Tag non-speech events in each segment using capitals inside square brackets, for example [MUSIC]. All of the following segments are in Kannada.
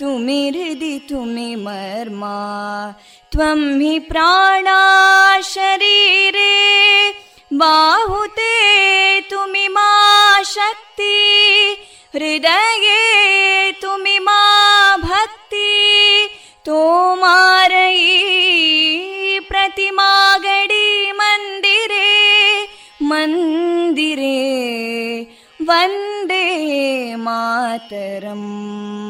मातरम् तुमि विद्या तुमि धर्मा तुमि हृदि तुमि मर्मा त्वं हि प्राणा शरीरे बाहुते तुमि मा शक्ति हृदये तुमि मा भक्ति तोमारयी प्रतिमा गडी मन्दिरे मन्दिरे वन्दे मातरम्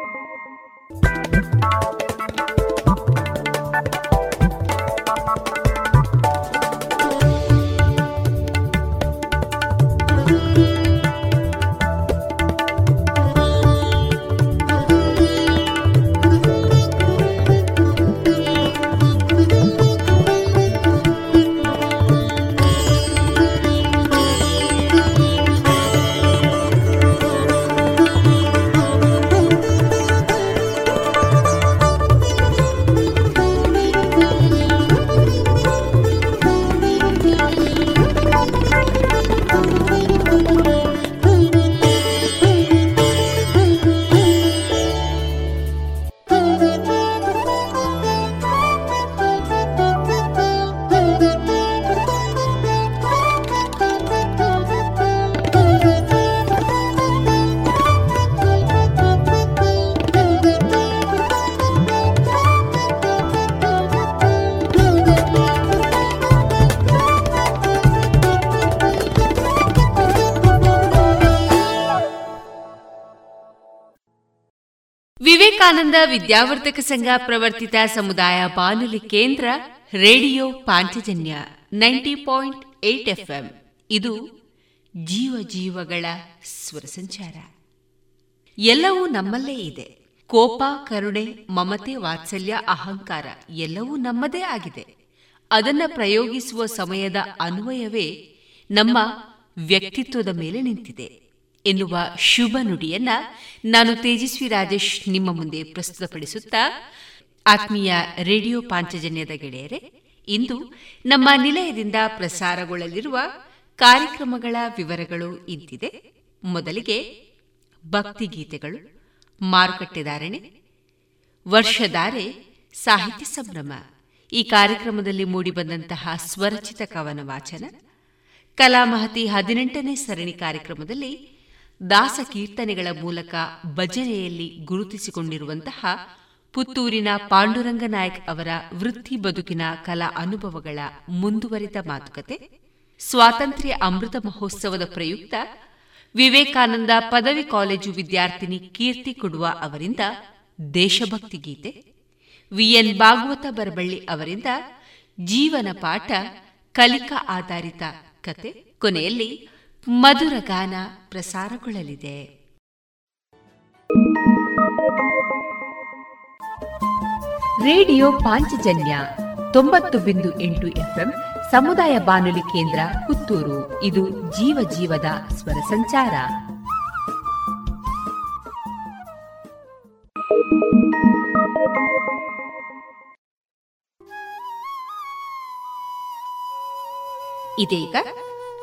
Thank you. ವಿವೇಕಾನಂದ ವಿದ್ಯಾವರ್ಧಕ ಸಂಘ ಪ್ರವರ್ತಿತ ಸಮುದಾಯ ಬಾನುಲಿ ಕೇಂದ್ರ radio Panchajanya ninety point eight FM. ಇದು ಜೀವ ಜೀವಗಳ ಸ್ವರ ಸಂಚಾರ. ಎಲ್ಲವೂ ನಮ್ಮಲ್ಲೇ ಇದೆ. ಕೋಪ, ಕರುಣೆ, ಮಮತೆ, ವಾತ್ಸಲ್ಯ, ಅಹಂಕಾರ ಎಲ್ಲವೂ ನಮ್ಮದೇ ಆಗಿದೆ. ಅದನ್ನು ಪ್ರಯೋಗಿಸುವ ಸಮಯದ ಅನ್ವಯವೇ ನಮ್ಮ ವ್ಯಕ್ತಿತ್ವದ ಮೇಲೆ ನಿಂತಿದೆ. ಎನ್ನುವ ಶುಭ ನುಡಿಯನ್ನ ನಾನು ತೇಜಸ್ವಿ ರಾಜೇಶ್ ನಿಮ್ಮ ಮುಂದೆ ಪ್ರಸ್ತುತಪಡಿಸುತ್ತಾ, ಆತ್ಮೀಯ ರೇಡಿಯೋ ಪಾಂಚಜನ್ಯದ ಗೆಳೆಯರೆ, ಇಂದು ನಮ್ಮ ನಿಲಯದಿಂದ ಪ್ರಸಾರಗೊಳ್ಳಲಿರುವ ಕಾರ್ಯಕ್ರಮಗಳ ವಿವರಗಳು ಇಂತಿದೆ. ಮೊದಲಿಗೆ ಭಕ್ತಿಗೀತೆಗಳು ಮಾರುಕಟ್ಟೆದಾರಣೆ ವರ್ಷಧಾರೆ, ಸಾಹಿತ್ಯ ಸಂಭ್ರಮ. ಈ ಕಾರ್ಯಕ್ರಮದಲ್ಲಿ ಮೂಡಿಬಂದಂತಹ ಸ್ವರಚಿತ ಕವನ ವಾಚನ, ಕಲಾಮಹತಿ ಹದಿನೆಂಟನೇ ಸರಣಿ ಕಾರ್ಯಕ್ರಮದಲ್ಲಿ ದಾಸ ಕೀರ್ತನೆಗಳ ಮೂಲಕ ಭಜನೆಯಲ್ಲಿ ಗುರುತಿಸಿಕೊಂಡಿರುವಂತಹ ಪುತ್ತೂರಿನ ಪಾಂಡುರಂಗ ನಾಯಕ್ ಅವರ ವೃತ್ತಿ ಬದುಕಿನ ಕಲಾ ಅನುಭವಗಳ ಮುಂದುವರಿದ ಮಾತುಕತೆ, ಸ್ವಾತಂತ್ರ್ಯ ಅಮೃತ ಮಹೋತ್ಸವದ ಪ್ರಯುಕ್ತ ವಿವೇಕಾನಂದ ಪದವಿ ಕಾಲೇಜು ವಿದ್ಯಾರ್ಥಿನಿ ಕೀರ್ತಿ ಕೊಡುವ ಅವರಿಂದ ದೇಶಭಕ್ತಿ ಗೀತೆ ವಿಎನ್ ಭಾಗವತ ಬರಬಳ್ಳಿ ಅವರಿಂದ ಜೀವನ ಪಾಠ ಕಲಿಕಾ ಆಧಾರಿತ ಕತೆ, ಕೊನೆಯಲ್ಲಿ ಮಧುರ ಗಾನ ಪ್ರಸಾರಗೊಳ್ಳಲಿದೆ. ರೇಡಿಯೋ ಪಾಂಚಜನ್ಯ ತೊಂಬತ್ತು ಬಿಂದು ಎಂಟು ಎಫ್ಎಂ ಸಮುದಾಯ ಬಾನುಲಿ ಕೇಂದ್ರ ಪುತ್ತೂರು. ಇದು ಜೀವ ಜೀವದ ಸ್ವರ ಸಂಚಾರ. ಇದೀಗ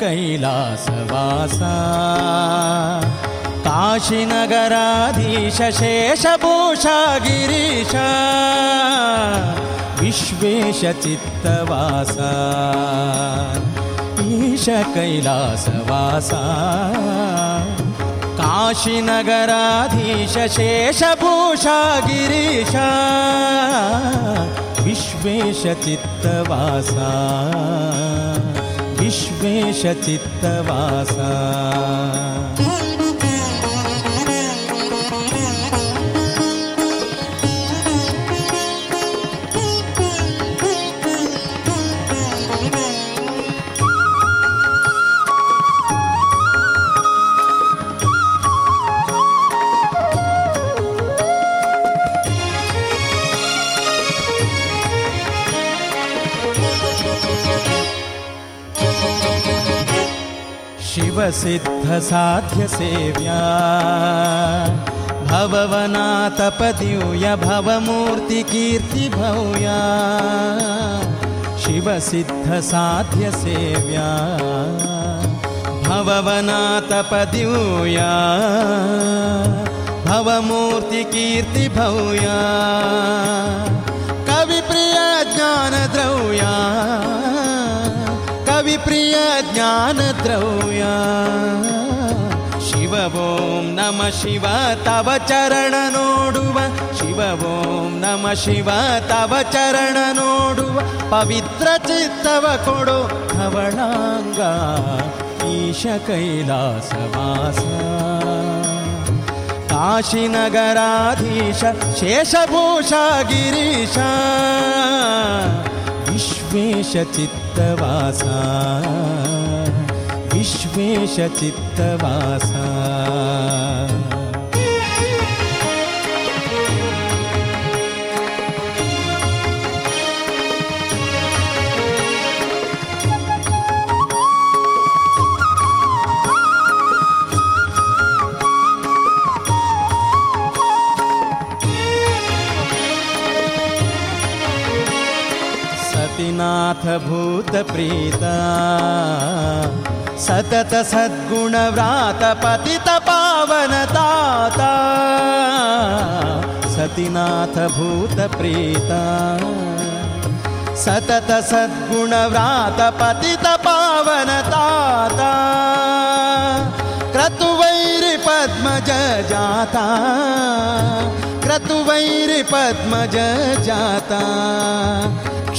कैलासवासा काशीनगराधीश शेषभूषा गिरीश विश्वेशचित्तवासा। ईश कैलासवासा काशीनगराधीश शेषभूषा गिरीश विश्वेशचित्तवासा विश्वेशचित्तवासा सिद्धसाध्यसेव्या भववनातपदिव्य भवमूर्तिकीर्तिभव्या। शिवसिद्धसाध्यसेव्या। भववनातपदिव्या भवमूर्तिकीर्तिभव्या। कविप्रिया ज्ञानद्रव्या कविप्रिय ज्ञानद्रव्या ಶಿವ ಓಂ ನಮ ಶಿವ ತವ ಚರಣ ನೋಡುವ ಶಿವ ಓಂ ನಮ ಶಿವ ತವ ಚರಣ ನೋಡುವ ಪವಿತ್ರ ಚಿತ್ತವ ಕೊಡು ಧವಳಾಂಗ ಈಶ ಕೈಲಾಸವಾಸ ಕಾಶಿನಗರಾಧೀಶ ಶೇಷಭೂಷ ಗಿರೀಶ विश्वेशचित्तवासा। विश्वेशचित्तवासा। प्रीता। सतत सद्गुण व्रात पति ताता सतीनाथ भूत प्रीता। सतत सद्गुण व्रात पति ताता क्रतुवैर पद्मज जाता क्रतुवैर पद्मजजाता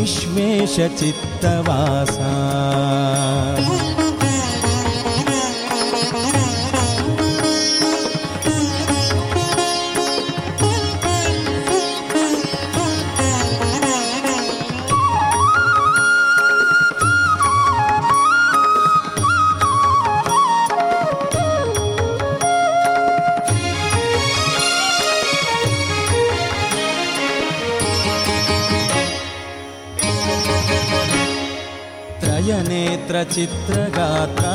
विश्वेशचित्तवासा। చిత్ర చిత్రగాత్ర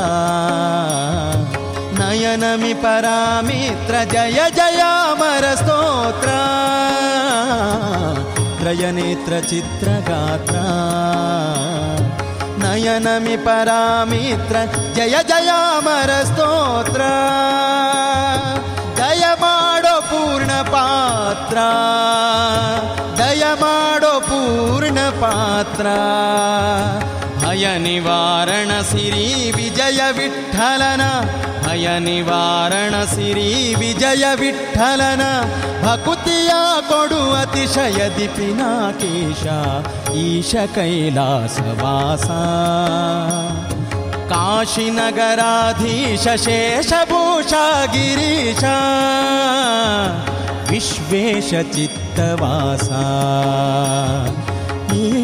నయనమి పరామిత్ర జయ జయామర స్తోత్ర. త్రయనేత్ర చిత్రగాత్ర. నయనమి పరామిత్ర జయ జయామర స్తోత్ర. దయమాడో పూర్ణ పాత్ర. దయమాడో పూర్ణ పాత్ర. अय निवारणसि विजयविट्ठलन अय निवारणसि विजयविट्ठलन भकुत्या कडु अतिशयदितिना केशा। ईशकैलासवासा काशीनगराधीशेषभूषागिरीशा विश्वेशचित्तवासा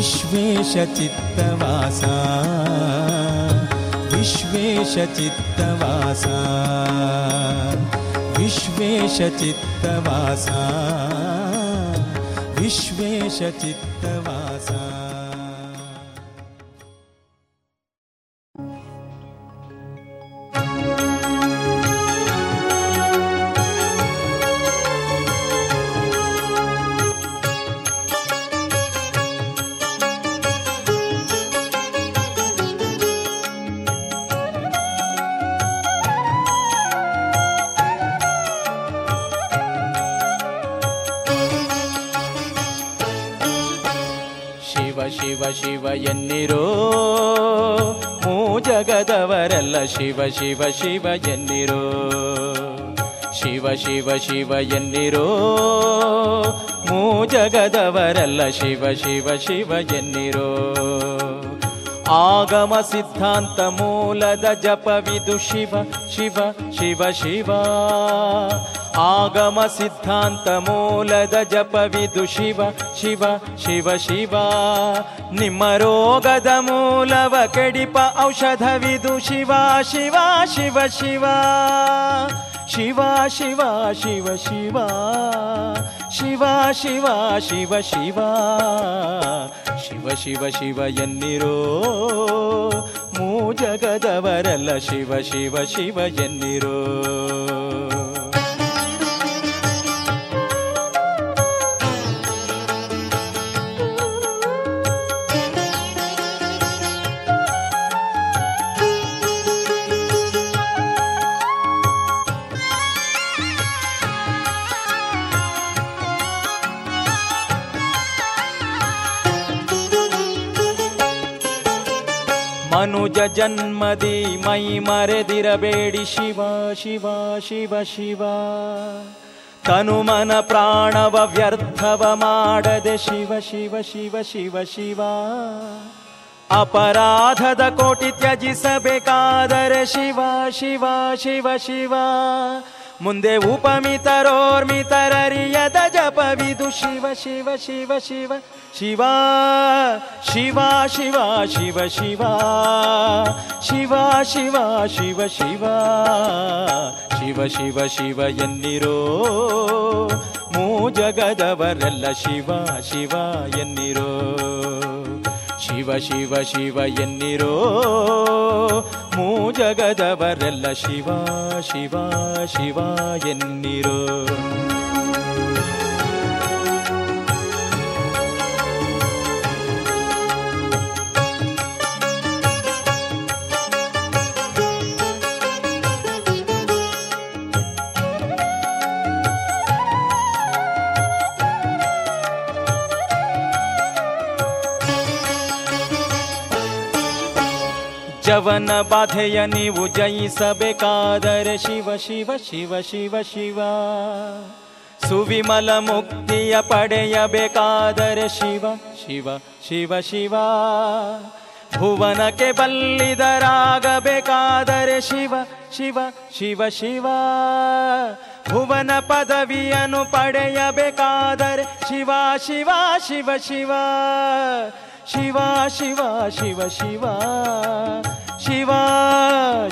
विश्वेशचित्तवासा। विश्वेशचित्तवासा। विश्वेशचित्तवासा। विश्वेशचित्तवासा। ಶಿವ ಎನ್ನಿರೋ? ಮೂ ಜಗದವರೆಲ್ಲ ಶಿವ ಶಿವ ಶಿವ ಎನ್ನಿರೋ? ಶಿವ ಶಿವ ಶಿವ ಎನ್ನಿರೋ? ಮೂ ಜಗದವರೆಲ್ಲ ಶಿವ ಶಿವ ಶಿವ ಎನ್ನಿರೋ? ಆಗಮ ಸಿದ್ಧಾಂತ ಮೂಲದ ಜಪವಿದು ಶಿವ ಶಿವ ಶಿವ ಶಿವ. ಆಗಮ ಸಿದ್ಧಾಂತ ಮೂಲದ ಜಪವಿದು ಶಿವ ಶಿವ ಶಿವ ಶಿವ ನಿಮ್ಮ ರೋಗದ ಮೂಲವ ಕಡಿಪ ಔಷಧವಿದು ಶಿವ ಶಿವ ಶಿವ ಶಿವ ಶಿವ ಶಿವ ಶಿವ ಶಿವ ಶಿವ ಶಿವ ಶಿವ ಶಿವ ಶಿವ ಶಿವ ಶಿವ ಎನ್ನಿರೋ ಮೂ ಜಗದವರಲ್ಲ ಶಿವ ಶಿವ ಶಿವ ಎನ್ನಿರೋ ಮನುಜ ಜನ್ಮದಿ ಮೈ ಮರೆದಿರಬೇಡಿ ಶಿವ ಶಿವ ಶಿವ ಶಿವ. ತನುಮನ ಪ್ರಾಣವ ವ್ಯರ್ಥವ ಮಾಡದೆ ಶಿವ ಶಿವ ಶಿವ ಶಿವ ಶಿವ. ಅಪರಾಧದ ಕೋಟಿ ತ್ಯಜಿಸಬೇಕಾದರೆ ಶಿವ ಶಿವ ಶಿವ ಶಿವ. ಮುಂದೆ ಉಪಮಿತರೋರ್ಮಿತರರಿಯದ ಜಪವಿದು ಶಿವ ಶಿವ ಶಿವ ಶಿವ ಶಿವ ಶಿವ ಶಿವ ಶಿವ ಶಿವ ಶಿವ ಶಿವ ಶಿವ ಶಿವ ಶಿವ ಶಿವ ಶಿವ ಎನ್ನಿರೋ ಮೂ ಜಗದವರೆಲ್ಲ ಶಿವ ಶಿವ ಎನ್ನಿರೋ ಶಿವ ಶಿವ ಶಿವ ಎನ್ನಿರೋ ಮೂ ಜಗದವರೆಲ್ಲ ಶಿವ ಶಿವ ಶಿವ ಎನ್ನಿರೋ. ಜವನ ಬಾಧೆಯ ನೀವು ಜಯಿಸಬೇಕಾದರೆ ಶಿವ ಶಿವ ಶಿವ ಶಿವ ಶಿವ. ಸುವಿಮಲ ಮುಕ್ತಿಯ ಪಡೆಯಬೇಕಾದರೆ ಶಿವ ಶಿವ ಶಿವ ಶಿವ. ಭುವನಕ್ಕೆ ಬಲ್ಲಿದರಾಗಬೇಕಾದರೆ ಶಿವ ಶಿವ ಶಿವ ಶಿವ. ಭುವನ ಪದವಿಯನ್ನು ಪಡೆಯಬೇಕಾದರೆ ಶಿವ ಶಿವ ಶಿವ ಶಿವ. ಶಿವ ಶಿವ ಶಿವ ಶಿವ. ಶಿವ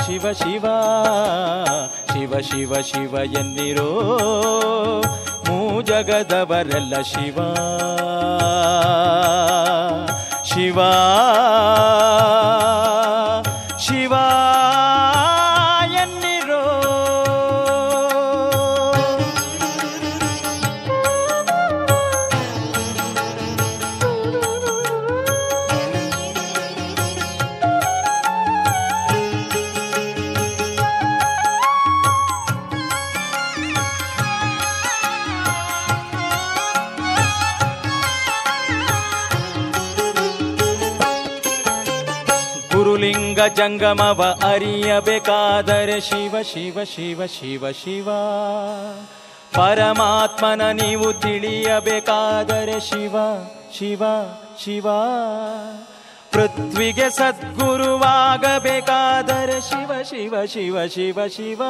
ಶಿವ ಶಿವ. ಶಿವ ಶಿವ ಶಿವ ಎನ್ನಿರೋ ಮೂ ಜಗದವರೆಲ್ಲ ಶಿವಾ. ಶಿವ. ಗುರುಲಿಂಗ ಜಂಗಮವ ಅರಿಯಬೇಕಾದರೆ ಶಿವ ಶಿವ ಶಿವ ಶಿವ ಶಿವ ಪರಮಾತ್ಮನ ನೀವು ತಿಳಿಯಬೇಕಾದರೆ ಶಿವ ಶಿವ ಶಿವ ಪೃಥ್ವಿಗೆ ಸದ್ಗುರುವಾಗಬೇಕಾದರೆ ಶಿವ ಶಿವ ಶಿವ ಶಿವ ಶಿವ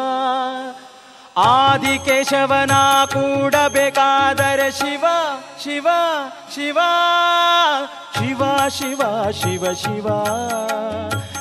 ಆದಿಕೇಶವನ ಕೂಡಬೇಕಾದರೆ ಶಿವ ಶಿವ ಶಿವ ಶಿವ ಶಿವ ಶಿವ ಶಿವ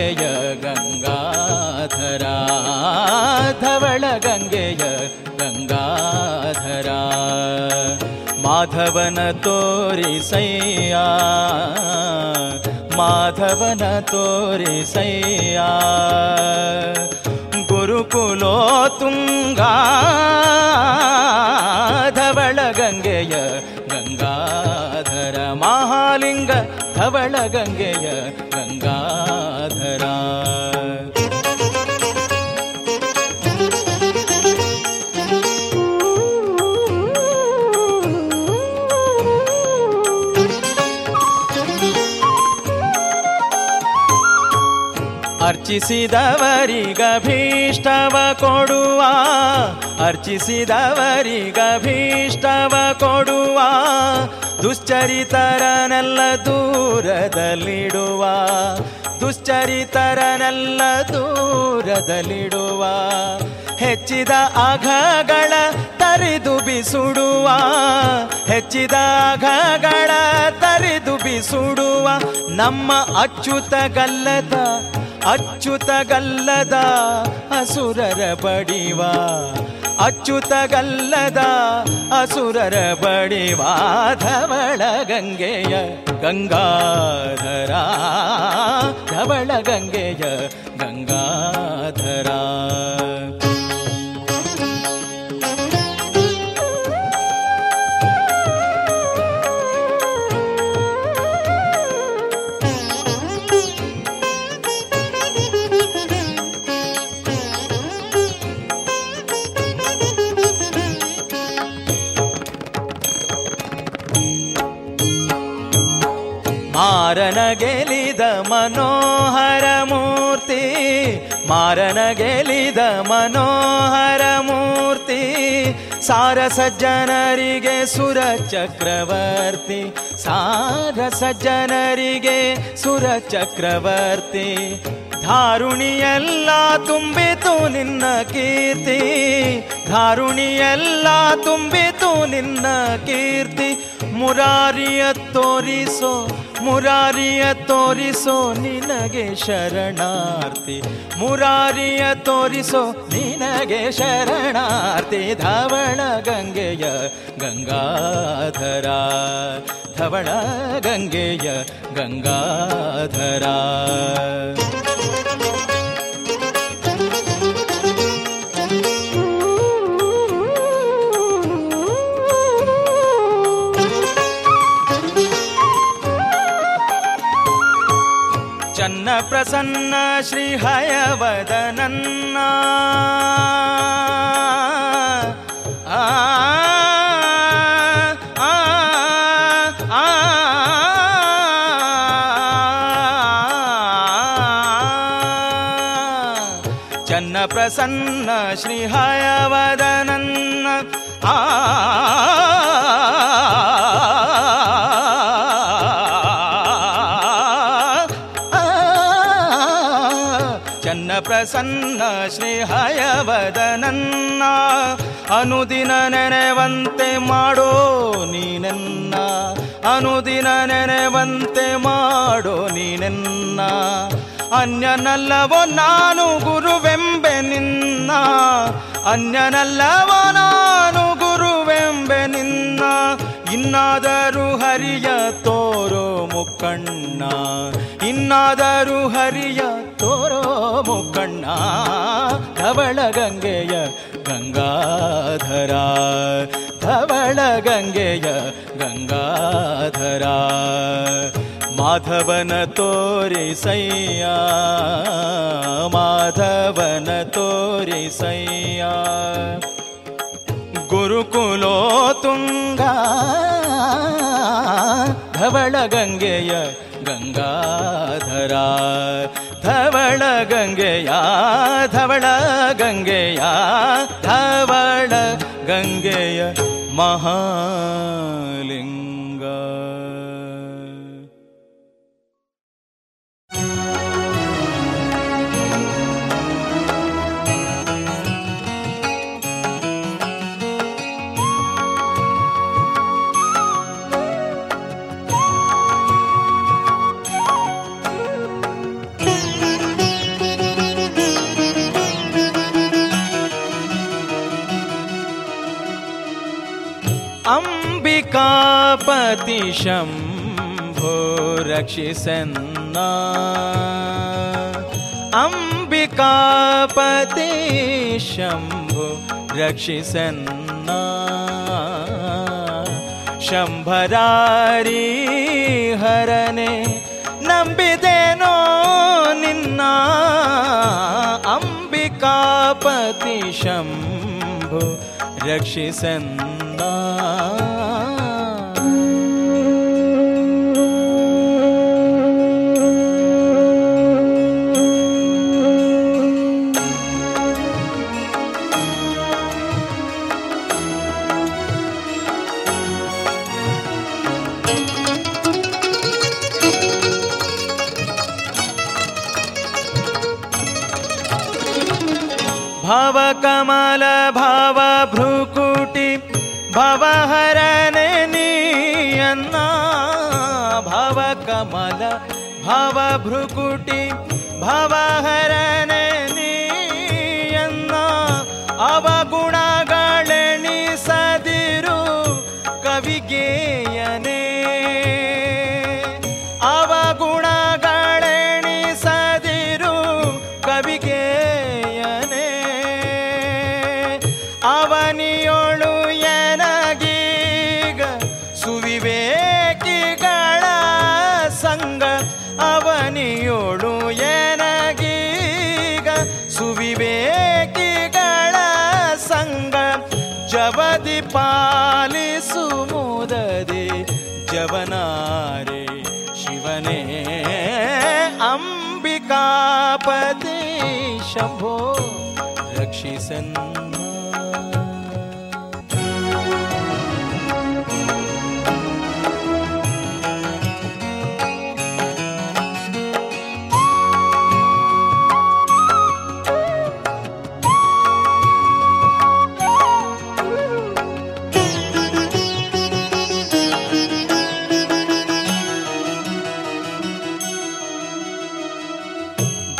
ಗಂಗೆಯ ಗಂಗಾಧರ, ಧವಳ ಗಂಗೆಯ ಗಂಗಾಧರ. ಮಾಧವನ ತೋರಿಸಯ್ಯ ಮಾಧವನ ತೋರಿಸಯ್ಯ ಗುರುಕುಲೋ ತುಂಗ, ಧವಳ ಗಂಗೆಯ ಗಂಗಾಧರ. ಮಹಾಲಿಂಗ ಧವಳ ಗಂಗೆಯ ಅರ್ಚಿಸಿದವರಿಗಭೀಷ್ಟವ ಕೊಡುವ ಅರ್ಚಿಸಿದವರಿಗಭೀಷ್ಟವ ಕೊಡುವ, ದುಶ್ಚರಿತರನೆಲ್ಲ ದೂರದಲ್ಲಿಡುವ ತರಿದು ಬಿಸುಡುವ, ಹೆಚ್ಚಿದ ಅಘಗಳ ತರಿದು ಬಿಸುಡುವ, ನಮ್ಮ ಅಚ್ಯುತ ಗಲ್ಲದ ಅಚ್ಚುತ ಗಲ್ಲದ ಅಸುರರ ಬಡಿವ. ಅಚ್ಚುತ ಗಲ್ಲದ ಅಸುರರ ಬಡಿವ. ಧವಳ ಗಂಗೆಯ ಗಂಗಾಧರ. ಧವಳ ಗಂಗೆಯ ಗಂಗಾಧರ. ಮಾರನ ಗೆಲಿದ ಮನೋಹರ ಮೂರ್ತಿ ಮಾರನ ಗೆಲಿದ ಮನೋಹರ ಮೂರ್ತಿ ಸಾರ ಸಜ್ಜನರಿಗೆ ಸುರ ಚಕ್ರವರ್ತಿ ಸಾರ ಸಜ್ಜನರಿಗೆ ಸುರ ಚಕ್ರವರ್ತಿ ಧಾರುಣಿಯೆಲ್ಲ ತುಂಬಿತು ನಿನ್ನ ಕೀರ್ತಿ, ಧಾರುಣಿಯೆಲ್ಲ ತುಂಬಿತು ನಿನ್ನ ಕೀರ್ತಿ, ಮುರಾರಿಯ ತೋರಿಸೋ ಮುರಾರಿಯ ತೋರಿಸೋ ನಿನಗೆ ಶರಣಾರ್ಥಿ. ಮುರಾರಿಯ ತೋರಿಸೋ ನಿನಗೆ ಶರಣಾರ್ಥಿ. ಧವಳ ಗಂಗೆಯ ಗಂಗಾಧರ. ಧವಳ ಗಂಗೆಯ ಗಂಗಾಧರ. प्रसन्न श्रीहयवदनन्ना ಅನುದಿನ ನೆನೆವಂತೆ ಮಾಡೋ ನೀನೆನ್ನ. ಅನುದಿನ ನೆನೆವಂತೆ ಮಾಡೋ ನೀನೆನ್ನ. ಅನ್ಯನಲ್ಲವೋ ನಾನು ಗುರುವೆಂಬೆ ನಿನ್ನ. ಅನ್ಯನಲ್ಲವೋ ನಾನು ಗುರುವೆಂಬೆ ನಿನ್ನ. ಇನ್ನಾದರೂ ಹರಿಯ ತೋರೋ ಮುಕ್ಕಣ್ಣ ಇನ್ನಾದರೂ ಹರಿಯ ತೋರೋ ಮುಕ್ಕಣ್ಣ ಧವಳ ಗಂಗೆಯ ಗಂಗಾಧರ ಧವಳ ಗಂಗೆಯ ಗಂಗಾಧರ. ಮಾಧವನ ತೋರಿಸಯ್ಯ ಮಾಧವನ ತೋರಿಸಯ್ಯ ಗುರುಕುಲೋ ತುಂಗ ಧವಳ ಗಂಗೆಯ ಗಂಗಾಧರ. ಧವಳ ಗಂಗೆಯ ಧವಳ ಗಂಗೆಯ ಧವಳ ಗಂಗೆಯ ಮಹಾಲಿಂಗ. गति शम्भो रक्षिसन्ना। पति शम्भो रक्षिसन्ना। शंभरारी हरने नो निन्ना। अम्बिकापति शम्भो रक्षिसन्ना। कमल भावभ्रुकुटी भवाहरणीयन्ना भव कमल भव भ्रुकुटि भवाहर ರಕ್ಷಿಸನ್ನ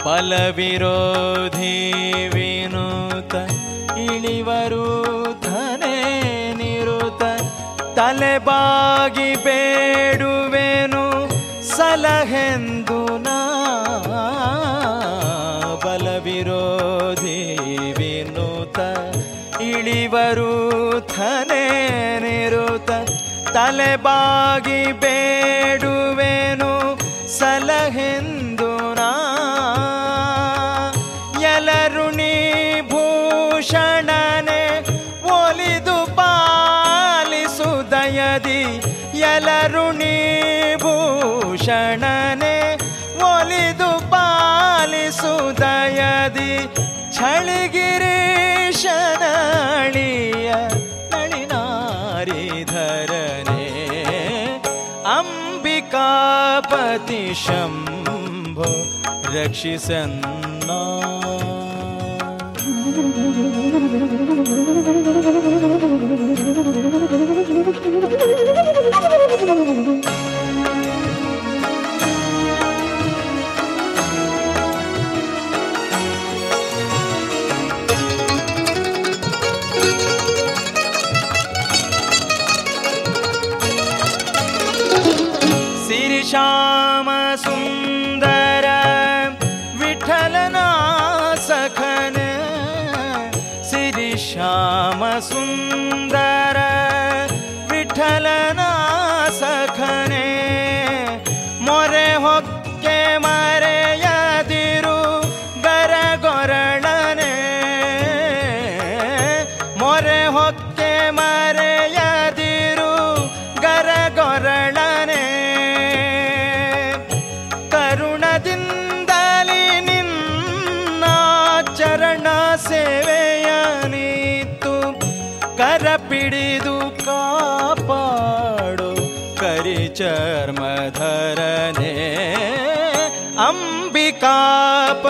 ಬಲವಿರೋಧಿ ತಲೆಬಾಗಿ ಬೇಡುವೆನು ಸಲಹೆಂದು ನಾ ಬಲವಿರೋಧಿ ವಿನೂತ ಇಳಿವರು ಥನೆ ನಿರುತ ತಲೆಬಾಗಿ ಬೇಡುವೆನು ಸಲಹೆಂದು गिरीशनळियि नारीधरणे अम्बिकापति शम्भो रक्षिसन् [LAUGHS]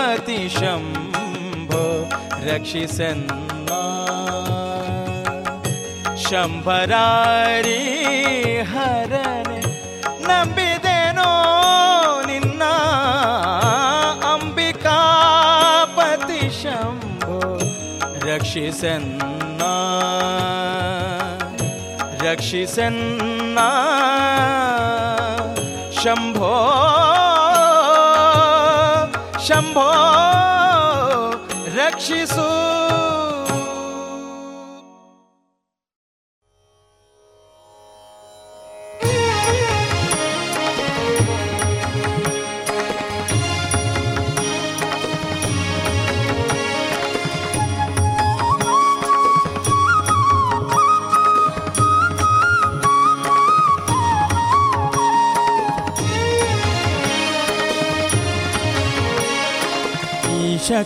ಅಂಬಿಕಾಪತಿ ಶಂಭೋ ರಕ್ಷಿಸನ್ನ ಶಂಭರಾರಿ ಹರನೆ ನಂಬಿದೆನೋ ನಿನ್ನ ಅಂಬಿಕಾಪತಿ ಶಂಭೋ ರಕ್ಷಿಸನ್ನ ರಕ್ಷಿಸನ್ನ ಶಂಭೋ ಶಂಭೋ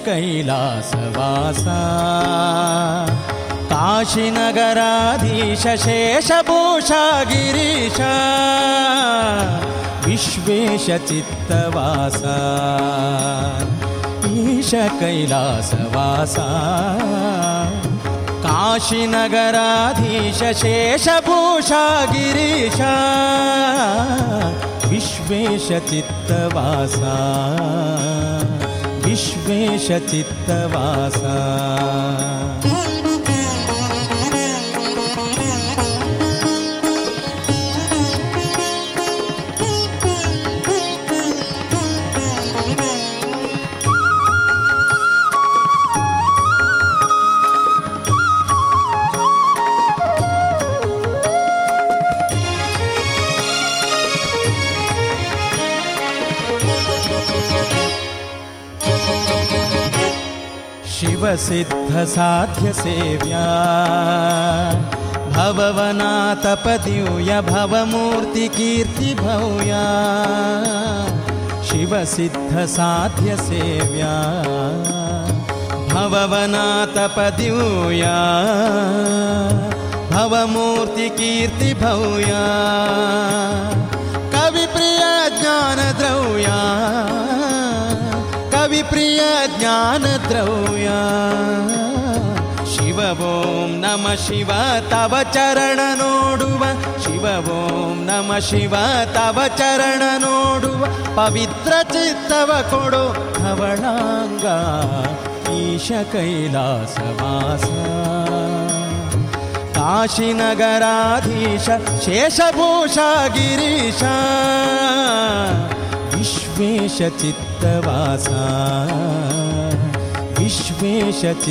कैलासवासा काशीनगराधीशेषभूषा काशीनगराधीश विश्वेशचित्तवासा। ईश कैलासवासा काशीनगराधीशेषभूषा शेषभूषागिरिशा विश्वेशचित्तवासा। विश्वेशचित्तवासा। शिवसिद्धसाध्यसेव्या। भववना तपदिूया भवमूर्तिकीर्तिभूया शिवसिद्धसाध्यसेव्या। भववना तपदिूया भवमूर्तिकीर्ति भूया कविप्रिया ज्ञानद्रौया ಪ್ರಿಯ ಜ್ಞಾನ ದ್ರವ್ಯ. ಶಿವ ಓಂ ನಮ ಶಿವ, ತವ ಚರಣ ನೋಡುವ. ಶಿವ ಓಂ ನಮ ಶಿವ, ತವ ಚರಣ ನೋಡುವ. ಪವಿತ್ರ ಚಿತ್ತವ ಕೊಡು ಧವಳಾಂಗ ಈಶ ಕೈಲಾಸವಾಸ ಕಾಶಿನಗರಾಧೀಶ, ಶೇಷಭೂಷ ಗಿರೀಶ. विश्वेशचित्तवासा। विश्वेशचित्तवासा।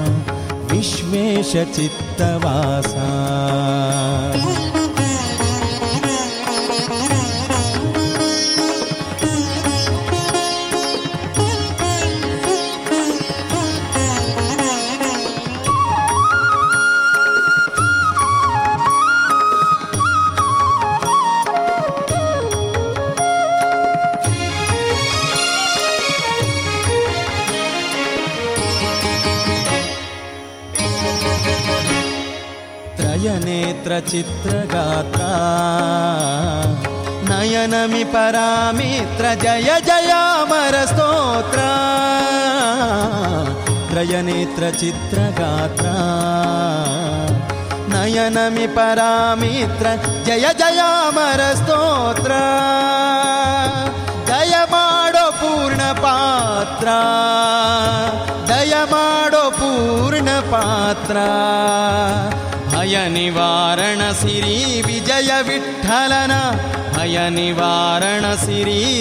विश्वेशचित्तवासा। चित्रगाता नयनमि परामित्र जय जयामरस्तोत्र त्रयनेत्रचित्रगात्रा नयनमि परामित्र जय जयामरस्तोत्र दय पूर्ण पूर्णपात्र दय पूर्ण पूर्णपात्र अय निवारणसि विजयविट्ठलन अय निवारणसि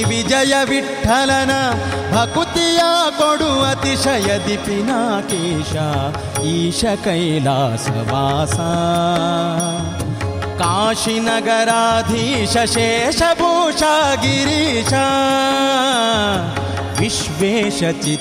विजयविट्ठलन भकुत्या कडु अतिशयदितिना केशा ईशकैलासवासा काशीनगराधीशेषभूषागिरीशा विश्वेशचित्तवासा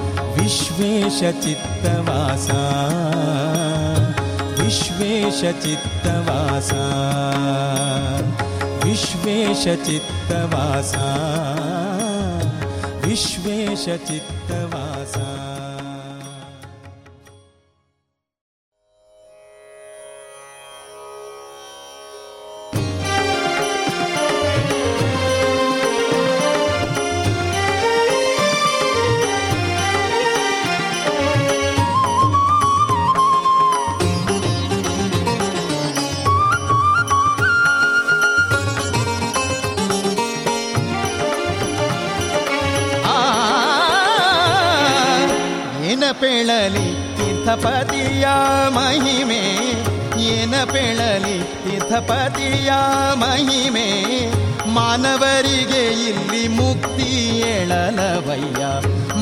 विश्वेशचित्तवासा। विश्वेशचित्तवासा। विश्वेशचित्तवासा। विश्वेशचित्तवासा ತೀರ್ಥಪತಿಯ ಮಹಿಮೆ, ಏನ ಪೇಳಲಿ ತೀರ್ಥಪತಿಯ ಮಹಿಮೆ. ಮಾನವರಿಗೆ ಇಲ್ಲಿ ಮುಕ್ತಿ ಏಳಲವಯ್ಯ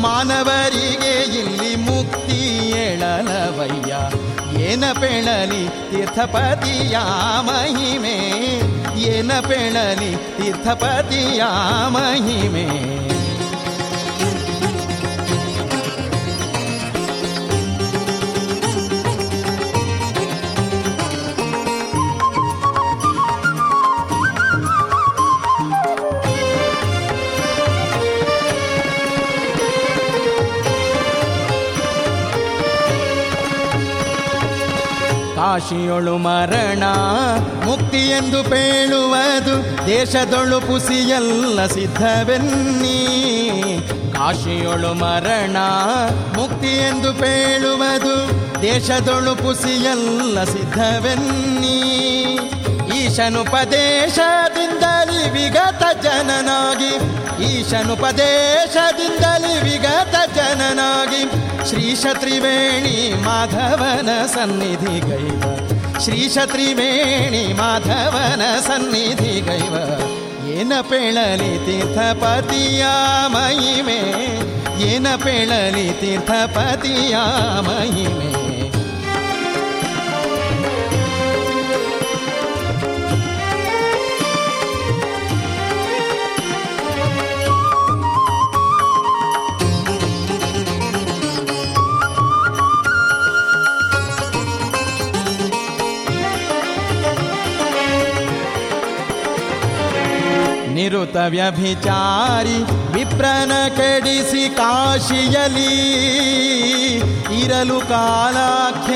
ಮಾನವರಿಗೆ ಇಲ್ಲಿ ಮುಕ್ತಿ ಏಳಲವಯ್ಯ ಏನ ಪೇಳಲಿ ತೀರ್ಥಪತಿಯ ಮಹಿಮೆ, ಏನ ಪೇಳಲಿ ತೀರ್ಥಪತಿಯ ಮಹಿಮೆ. ಕಾಶಿಯೊಳು ಮರಣ ಮುಕ್ತಿ ಎಂದು ಪೇಳುವುದು, ದೇಶದೊಳು ಪುಸಿಯಲ್ಲ ಸಿದ್ಧವೆನ್ನಿ. ಕಾಶಿಯೊಳು ಮರಣ ಮುಕ್ತಿ ಎಂದು ಪೇಳುವುದು, ದೇಶದೊಳು ಪುಸಿಯಲ್ಲ ಸಿದ್ಧವೆನ್ನಿ. ಈಶನುಪದೇಶದಿಂದಲಿ ವಿಗತ ಜನನಾಗಿ ಈಶನುಪದೇಶದಿಂದಲಿ ವಿಗತ ಜನನಾಗಿ ಶ್ರೀ ತ್ರಿವೇಣಿ ಮಾಧವನ ಸನ್ನಿಧಿ ಗೈವ. ಶ್ರೀ ತ್ರಿವೇಣಿ ಮಾಧವನ ಸನ್ನಿಧಿ ಗೈವ. ಏನ ಪೇಳಲಿ ತೀರ್ಥಪತಿಯ ಮಹಿಮೆ ಏನ ಪೇಳಲಿ ತೀರ್ಥಪತಿಯ ಮಹಿಮೆ ನಿರುತ ವ್ಯಭಿಚಾರಿ ವಿಪ್ರನ ಕೆಡಿಸಿ ಕಾಶಿಯಲಿ. ಇರಲು ಕಾಲಾಖ್ಯ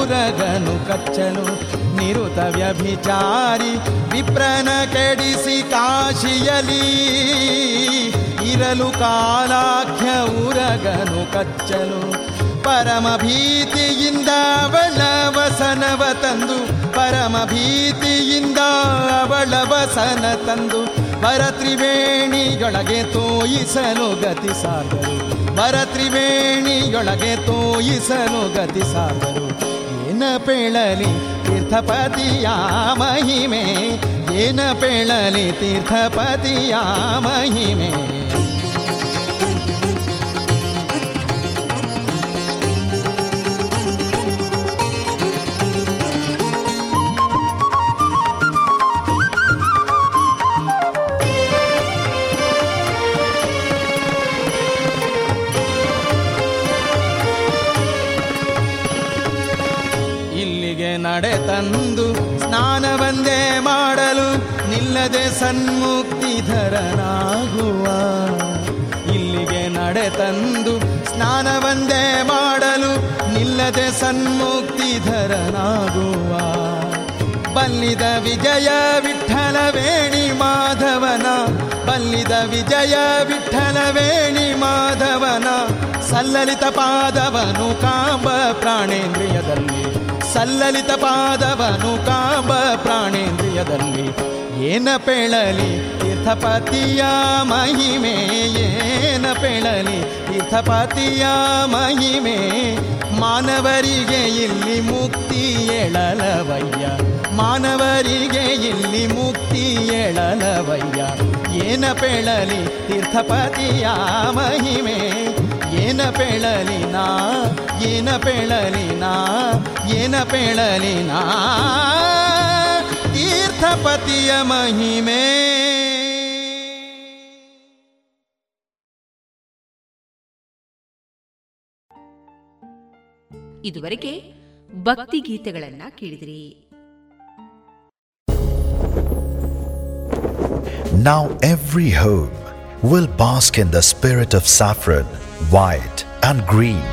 ಉರಗನು ಕಚ್ಚನು ನಿರುತ ವ್ಯಭಿಚಾರಿ ವಿಪ್ರನ ಕೆಡಿಸಿ ಕಾಶಿಯಲಿ. ಇರಲು ಕಾಲಾಖ್ಯ ಉರಗನು ಕಚ್ಚಲು ಪರಮ ಭೀತಿಯಿಂದ ಅವಳ ವಸನವ ತಂದು. ಪರಮ ಭೀತಿಯಿಂದ ಅವಳ ವಸನ ತಂದು. ಭರತ್ರಿವೇಣಿಯೊಳಗೆ ತೋಯಿಸಲು ಗತಿ ಸಾಗರು ಭರತ್ರಿವೇಣಿಯೊಳಗೆ ತೋಯಿಸಲು ಗತಿ ಸಾಗರು ಏನ ಪೇಳಲಿ ತೀರ್ಥಪತಿಯ ಮಹಿಮೆ? ಏನ ಪೇಳಲಿ ತೀರ್ಥಪತಿಯ ಮಹಿಮೆ? ನಿಲ್ಲದೆ ಸನ್ಮುಕ್ತಿಧರನಾಗುವ ಇಲ್ಲಿಗೆ ನಡೆ ತಂದು ಸ್ನಾನವಂದೇ ಮಾಡಲು ನಿಲ್ಲದೆ ಸನ್ಮುಕ್ತಿಧರನಾಗುವ ಬಲ್ಲಿದ ವಿಜಯ ವಿಠಲ ವೇಣಿ ಮಾಧವನ. ಬಲ್ಲಿದ ವಿಜಯ ವಿಠಲ ವೇಣಿ ಮಾಧವನ. ಸಲ್ಲಲಿತ ಪಾದವನು ಕಾಂಬ ಪ್ರಾಣೇಂದ್ರಿಯದಲ್ಲಿ. ಸಲ್ಲಲಿತ ಪಾದವನು ಕಾಂಬ ಪ್ರಾಣೇಂದ್ರಿಯದಲ್ಲಿ. ಏನ ಪೇಳಲಿ ತೀರ್ಥಪತಿಯ ಮಹಿಮೆ? ಏನ ಪೇಳಲಿ ತೀರ್ಥಪತಿಯ ಮಹಿಮೆ? ಮಾನವರಿಗೆ ಇಲ್ಲಿ ಮುಕ್ತಿ ಎಳಲವಯ್ಯ ಮಾನವರಿಗೆ ಇಲ್ಲಿ ಮುಕ್ತಿ ಎಳಲವಯ್ಯ ಏನ ಪೇಳಲಿ ತೀರ್ಥಪತಿಯ ಮಹಿಮೆ? ಏನ ಪೇಳಲಿ ನಾ? ಏನ ಪೇಳಲಿ ನಾ? ಏನ ಪೇಳಲಿ ನಾಥಪತಿಯ ಮಹಿಮೆ ಇದುವರೆಗೆ ಭಕ್ತಿ ಗೀತೆಗಳನ್ನ ಕೇಳಿದ್ರಿ Now every home will bask in the spirit of saffron, white and green.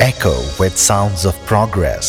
Echo with sounds of progress.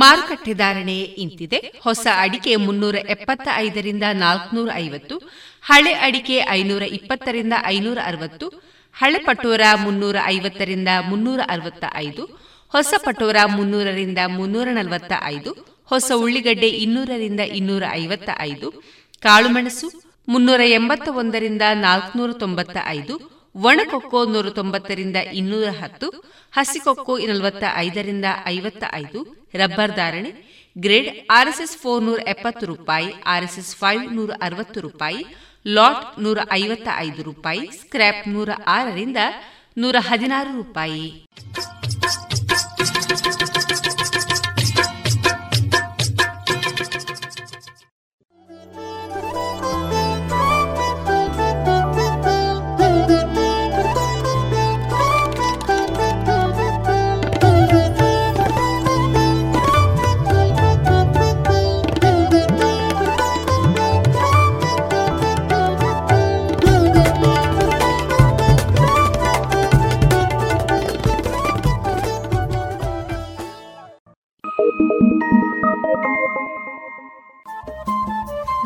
ಮಾರುಕಟ್ಟೆ ಧಾರಣೆ ಇಂತಿದೆ. ಹೊಸ ಅಡಿಕೆ ಮುನ್ನೂರ ಎಪ್ಪತ್ತ ಐದರಿಂದ ನಾಲ್ಕನೂರ ಐವತ್ತು ಹಳೆ ಅಡಿಕೆ ಐನೂರ ಇಪ್ಪತ್ತರಿಂದ ಐನೂರ ಅರವತ್ತು ಹಳೆ ಪಟೋರ ಮುನ್ನೂರ ಐವತ್ತರಿಂದ ಮುನ್ನೂರ ಅರವತ್ತ ಐದು ಹೊಸ ಪಟೋರ ಮುನ್ನೂರರಿಂದ ಮುನ್ನೂರ ನಲವತ್ತ ಐದು ಹೊಸ ಉಳ್ಳಿಗಡ್ಡೆ ಇನ್ನೂರರಿಂದ ಇನ್ನೂರ ಐವತ್ತ ಐದು ಕಾಳುಮೆಣಸು ಮುನ್ನೂರ ಎಂಬತ್ತ ಒಂದರಿಂದ ನಾಲ್ಕನೂರ ತೊಂಬತ್ತ ಐದು ಒಣಕೊಕ್ಕೋ ನೂರ ತೊಂಬತ್ತರಿಂದ ಇನ್ನೂರ ಹತ್ತು ಹಸಿಕೊಕ್ಕೋ ನಲವತ್ತ ಐದರಿಂದ ಐವತ್ತ ಐದು ರಬ್ಬರ್ ಧಾರಣೆ, ಗ್ರೇಡ್ ಆರ್ಎಸ್ಎಸ್ ಫೋರ್ ನೂರ ಎಪ್ಪತ್ತು ರೂಪಾಯಿ, ಆರ್ಎಸ್ಎಸ್ ಫೈವ್ ನೂರ ಅರವತ್ತು ರೂಪಾಯಿ, ಲಾಟ್ ನೂರ ಐವತ್ತ ಐದು ರೂಪಾಯಿ, ಸ್ಕ್ರ್ಯಾಪ್ ನೂರ ಆರರಿಂದ ನೂರ ಹದಿನಾರು ರೂಪಾಯಿ.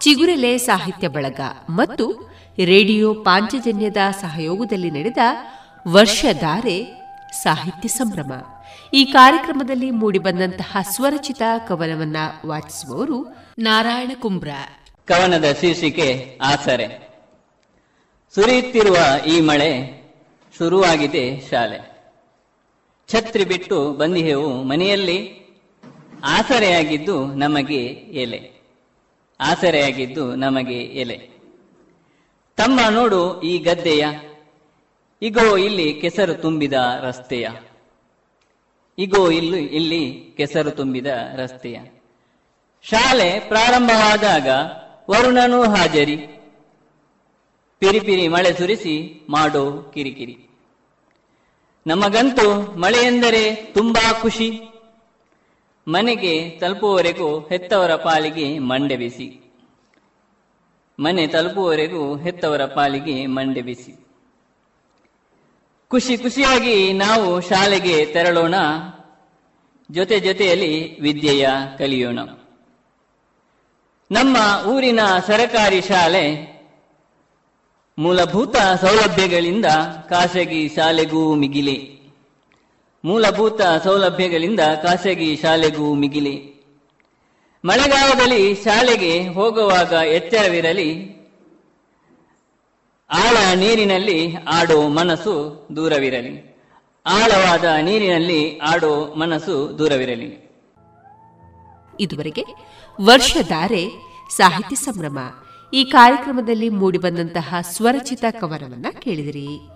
ಚಿಗುರೆಲೆ ಸಾಹಿತ್ಯ ಬಳಗ ಮತ್ತು ರೇಡಿಯೋ ಪಾಂಚಜನ್ಯದ ಸಹಯೋಗದಲ್ಲಿ ನಡೆದ ವರ್ಷಧಾರೆ ಸಾಹಿತ್ಯ ಸಂಭ್ರಮ. ಈ ಕಾರ್ಯಕ್ರಮದಲ್ಲಿ ಮೂಡಿಬಂದಂತಹ ಸ್ವರಚಿತ ಕವನವನ್ನ ವಾಚಿಸುವವರು ನಾರಾಯಣ ಕುಂಬ್ರ. ಕವನದ ಶೀರ್ಷಿಕೆ ಆಸರೆ. ಸುರಿಯುತ್ತಿರುವ ಈ ಮಳೆ ಶುರುವಾಗಿದೆ ಶಾಲೆ. ಛತ್ರಿ ಬಿಟ್ಟು ಬಂದಿಹೆವು ಮನೆಯಲ್ಲಿ, ಆಸರೆಯಾಗಿದ್ದು ನಮಗೆ ಎಲೆ. ಆಸರೆಯಾಗಿದ್ದು ನಮಗೆ ಎಲೆ. ತಮ್ಮ ನೋಡು ಈ ಗದ್ದೆಯ. ಇಗೋ, ಇಲ್ಲಿ ಕೆಸರು ತುಂಬಿದ ರಸ್ತೆಯ. ಇಗೋ, ಇಲ್ಲಿ ಇಲ್ಲಿ ಕೆಸರು ತುಂಬಿದ ರಸ್ತೆಯ. ಶಾಲೆ ಪ್ರಾರಂಭವಾದಾಗ ವರುಣನೂ ಹಾಜರಿ. ಪಿರಿಪಿರಿ ಮಳೆ ಸುರಿಸಿ ಮಾಡೋ ಕಿರಿಕಿರಿ. ನಮಗಂತೂ ಮಳೆ ಎಂದರೆ ತುಂಬಾ ಖುಷಿ. ಮನೆಗೆ ತಲುಪುವವರೆಗೂ ಹೆತ್ತವರ ಪಾಲಿಗೆ ಮಂಡೆ ಬಿಸಿ ಮನೆ ತಲುಪುವವರೆಗೂ ಹೆತ್ತವರ ಪಾಲಿಗೆ ಮಂಡೆ ಬಿಸಿ ಖುಷಿ ಖುಷಿಯಾಗಿ ನಾವು ಶಾಲೆಗೆ ತೆರಳೋಣ. ಜೊತೆ ಜೊತೆಯಲ್ಲಿ ವಿದ್ಯೆಯ ಕಲಿಯೋಣ. ನಮ್ಮ ಊರಿನ ಸರಕಾರಿ ಶಾಲೆ ಮೂಲಭೂತ ಸೌಲಭ್ಯಗಳಿಂದ ಖಾಸಗಿ ಶಾಲೆಗೂ ಮಿಗಿಲೆ. ಮೂಲಭೂತ ಸೌಲಭ್ಯಗಳಿಂದ ಖಾಸಗಿ ಶಾಲೆಗೂ ಮಿಗಿಲಿ. ಮಳೆಗಾಲದಲ್ಲಿ ಶಾಲೆಗೆ ಹೋಗುವಾಗ ಎಚ್ಚರವಿರಲಿ. ಆಳ ನೀರಿನಲ್ಲಿ ಆಡೋ ಮನಸ್ಸು ದೂರವಿರಲಿ. ಆಳವಾದ ನೀರಿನಲ್ಲಿ ಆಡೋ ಮನಸ್ಸು ದೂರವಿರಲಿ. ಇದುವರೆಗೆ ವರ್ಷಧಾರೆ ಸಾಹಿತ್ಯ ಸಂಭ್ರಮ. ಈ ಕಾರ್ಯಕ್ರಮದಲ್ಲಿ ಮೂಡಿಬಂದಂತಹ ಸ್ವರಚಿತ ಕವನವನ್ನ ಕೇಳಿದಿರಿ.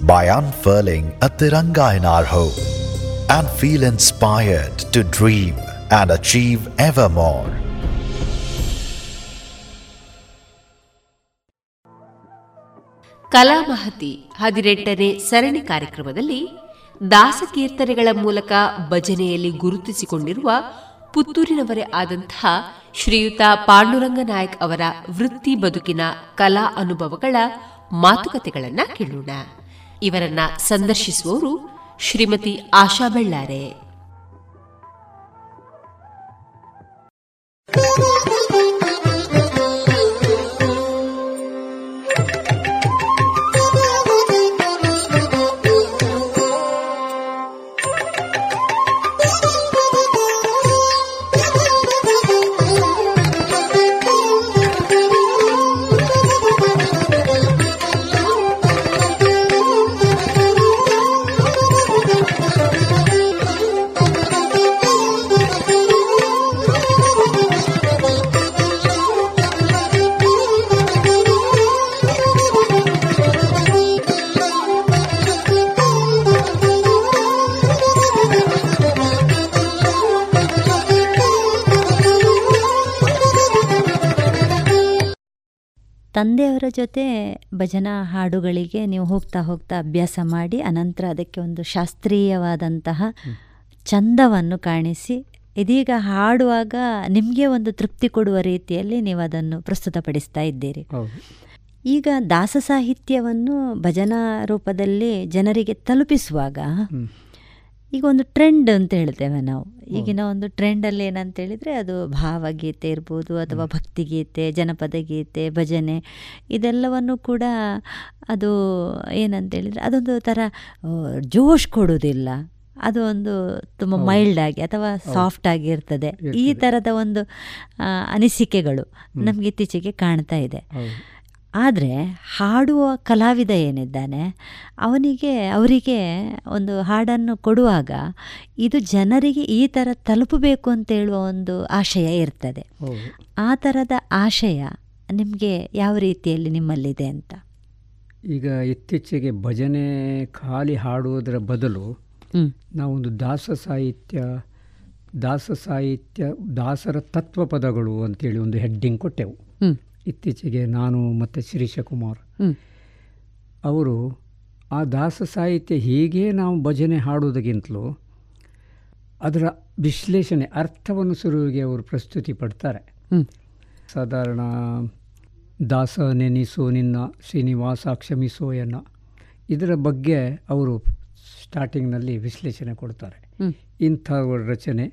by unfurling a tiranga in our home and feel inspired to dream and achieve ever more. ಕಲಾಮಹತಿ ಹದಿನೆಂಟನೇ ಸರಣಿ ಕಾರ್ಯಕ್ರಮದಲ್ಲಿ ದಾಸಕೀರ್ತನೆಗಳ ಮೂಲಕ ಭಜನೆಯಲ್ಲಿ ಗುರುತಿಸಿಕೊಂಡಿರುವ ಪುತ್ತೂರಿನವರೇ ಆದಂತಹ ಶ್ರೀಯುತ ಪಾಂಡುರಂಗ ನಾಯಕ್ ಅವರ ವೃತ್ತಿ ಬದುಕಿನ ಕಲಾ ಅನುಭವಗಳ ಮಾತುಕತೆಗಳನ್ನು ಕೇಳೋಣ ಇವರನ್ನ ಸಂದರ್ಶಿಸುವವರು ಶ್ರೀಮತಿ ಆಶಾ ಬೆಳ್ಳಾರೆ. ತಂದೆಯವರ ಜೊತೆ ಭಜನಾ ಹಾಡುಗಳಿಗೆ ನೀವು ಹೋಗ್ತಾ ಹೋಗ್ತಾ ಅಭ್ಯಾಸ ಮಾಡಿ ಅನಂತರ ಅದಕ್ಕೆ ಒಂದು ಶಾಸ್ತ್ರೀಯವಾದಂತಹ ಚಂದವನ್ನು ಕಾಣಿಸಿ ಇದೀಗ ಹಾಡುವಾಗ ನಿಮಗೆ ಒಂದು ತೃಪ್ತಿ ಕೊಡುವ ರೀತಿಯಲ್ಲಿ ನೀವು ಅದನ್ನು ಪ್ರಸ್ತುತಪಡಿಸ್ತಾ ಇದ್ದೀರಿ. ಈಗ ದಾಸ ಸಾಹಿತ್ಯವನ್ನು ಭಜನಾ ರೂಪದಲ್ಲಿ ಜನರಿಗೆ ತಲುಪಿಸುವಾಗ ಈಗ ಒಂದು ಟ್ರೆಂಡ್ ಅಂತ ಹೇಳ್ತೇವೆ ನಾವು. ಈಗಿನ ಒಂದು ಟ್ರೆಂಡಲ್ಲಿ ಏನಂತ ಹೇಳಿದರೆ ಅದು ಭಾವಗೀತೆ ಇರ್ಬೋದು ಅಥವಾ ಭಕ್ತಿಗೀತೆ ಜನಪದ ಗೀತೆ ಭಜನೆ ಇದೆಲ್ಲವನ್ನು ಕೂಡ ಅದು ಏನಂತ ಹೇಳಿದರೆ ಅದೊಂದು ಥರ ಜೋಶ್ ಕೊಡೋದಿಲ್ಲ ಅದು ಒಂದು ತುಂಬ ಮೈಲ್ಡ್ ಆಗಿ ಅಥವಾ ಸಾಫ್ಟ್ ಆಗಿ ಇರ್ತದೆ. ಈ ಥರದ ಒಂದು ಅನಿಸಿಕೆಗಳು ನಮಗೆ ಇತ್ತೀಚೆಗೆ ಕಾಣ್ತಾ ಇದೆ. ಆದರೆ ಹಾಡುವ ಕಲಾವಿದ ಏನಿದ್ದಾನೆ ಅವನಿಗೆ ಅವರಿಗೆ ಒಂದು ಹಾಡನ್ನು ಕೊಡುವಾಗ ಇದು ಜನರಿಗೆ ಈ ಥರ ತಲುಪಬೇಕು ಅಂತೇಳುವ ಒಂದು ಆಶಯ ಇರ್ತದೆ. ಆ ಥರದ ಆಶಯ ನಿಮಗೆ ಯಾವ ರೀತಿಯಲ್ಲಿ ನಿಮ್ಮಲ್ಲಿದೆ ಅಂತ? ಈಗ ಇತ್ತೀಚೆಗೆ ಭಜನೆ ಖಾಲಿ ಹಾಡುವುದರ ಬದಲು ನಾವೊಂದು ದಾಸ ಸಾಹಿತ್ಯ ದಾಸ ಸಾಹಿತ್ಯ ದಾಸರ ತತ್ವ ಪದಗಳು ಅಂತೇಳಿ ಒಂದು ಹೆಡ್ಡಿಂಗ್ ಕೊಟ್ಟೆವು. ಇತ್ತೀಚೆಗೆ ನಾನು ಮತ್ತು ಶಿರೀಶಕುಮಾರ್ ಅವರು ಆ ದಾಸ ಸಾಹಿತ್ಯ ಹೀಗೆ ನಾವು ಭಜನೆ ಹಾಡುವುದಕ್ಕಿಂತಲೂ ಅದರ ವಿಶ್ಲೇಷಣೆ ಅರ್ಥವನ್ನು ಸುರುವಿಗೆ ಅವರು ಪ್ರಸ್ತುತಿ ಪಡ್ತಾರೆ. ಸಾಧಾರಣ ದಾಸ ನೆನಿಸೋ ನಿನ್ನ ಶ್ರೀನಿವಾಸ ಕ್ಷಮಿಸೋ ಎನ್ನ. ಇದರ ಬಗ್ಗೆ ಅವರು ಸ್ಟಾರ್ಟಿಂಗ್ನಲ್ಲಿ ವಿಶ್ಲೇಷಣೆ ಕೊಡ್ತಾರೆ. ಇಂಥ ರಚನೆ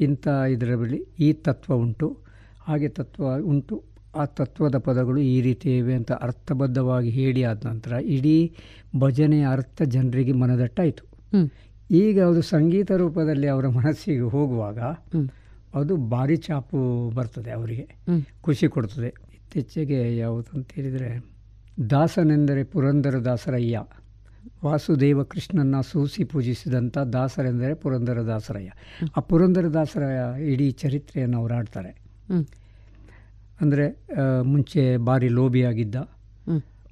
ಇಂಥ ಇದರ ಬಳಿ ಈ ತತ್ವ ಉಂಟು ಹಾಗೆ ತತ್ವ ಉಂಟು. ಆ ತತ್ವದ ಪದಗಳು ಈ ರೀತಿ ಇವೆ ಅಂತ ಅರ್ಥಬದ್ಧವಾಗಿ ಹೇಳಿ ಆದ ನಂತರ ಇಡೀ ಭಜನೆಯ ಅರ್ಥ ಜನರಿಗೆ ಮನದಟ್ಟಾಯಿತು. ಈಗ ಅದು ಸಂಗೀತ ರೂಪದಲ್ಲಿ ಅವರ ಮನಸ್ಸಿಗೆ ಹೋಗುವಾಗ ಅದು ಭಾರಿ ಚಾಪು ಬರ್ತದೆ ಅವರಿಗೆ. ಖುಷಿ ಕೊಡ್ತದೆ. ಇತ್ತೀಚೆಗೆ ಅಂತ ಹೇಳಿದರೆ ದಾಸನೆಂದರೆ ಪುರಂದರ ದಾಸರಯ್ಯ. ವಾಸುದೇವ ಕೃಷ್ಣನ ಸೂಸಿ ಪೂಜಿಸಿದಂಥ ದಾಸರೆಂದರೆ ಪುರಂದರ ದಾಸರಯ್ಯ. ಆ ಪುರಂದರ ದಾಸರ ಇಡೀ ಚರಿತ್ರೆಯನ್ನು ಅವರು ಆಡ್ತಾರೆ ಅಂದರೆ ಮುಂಚೆ ಭಾರಿ ಲೋಭಿಯಾಗಿದ್ದ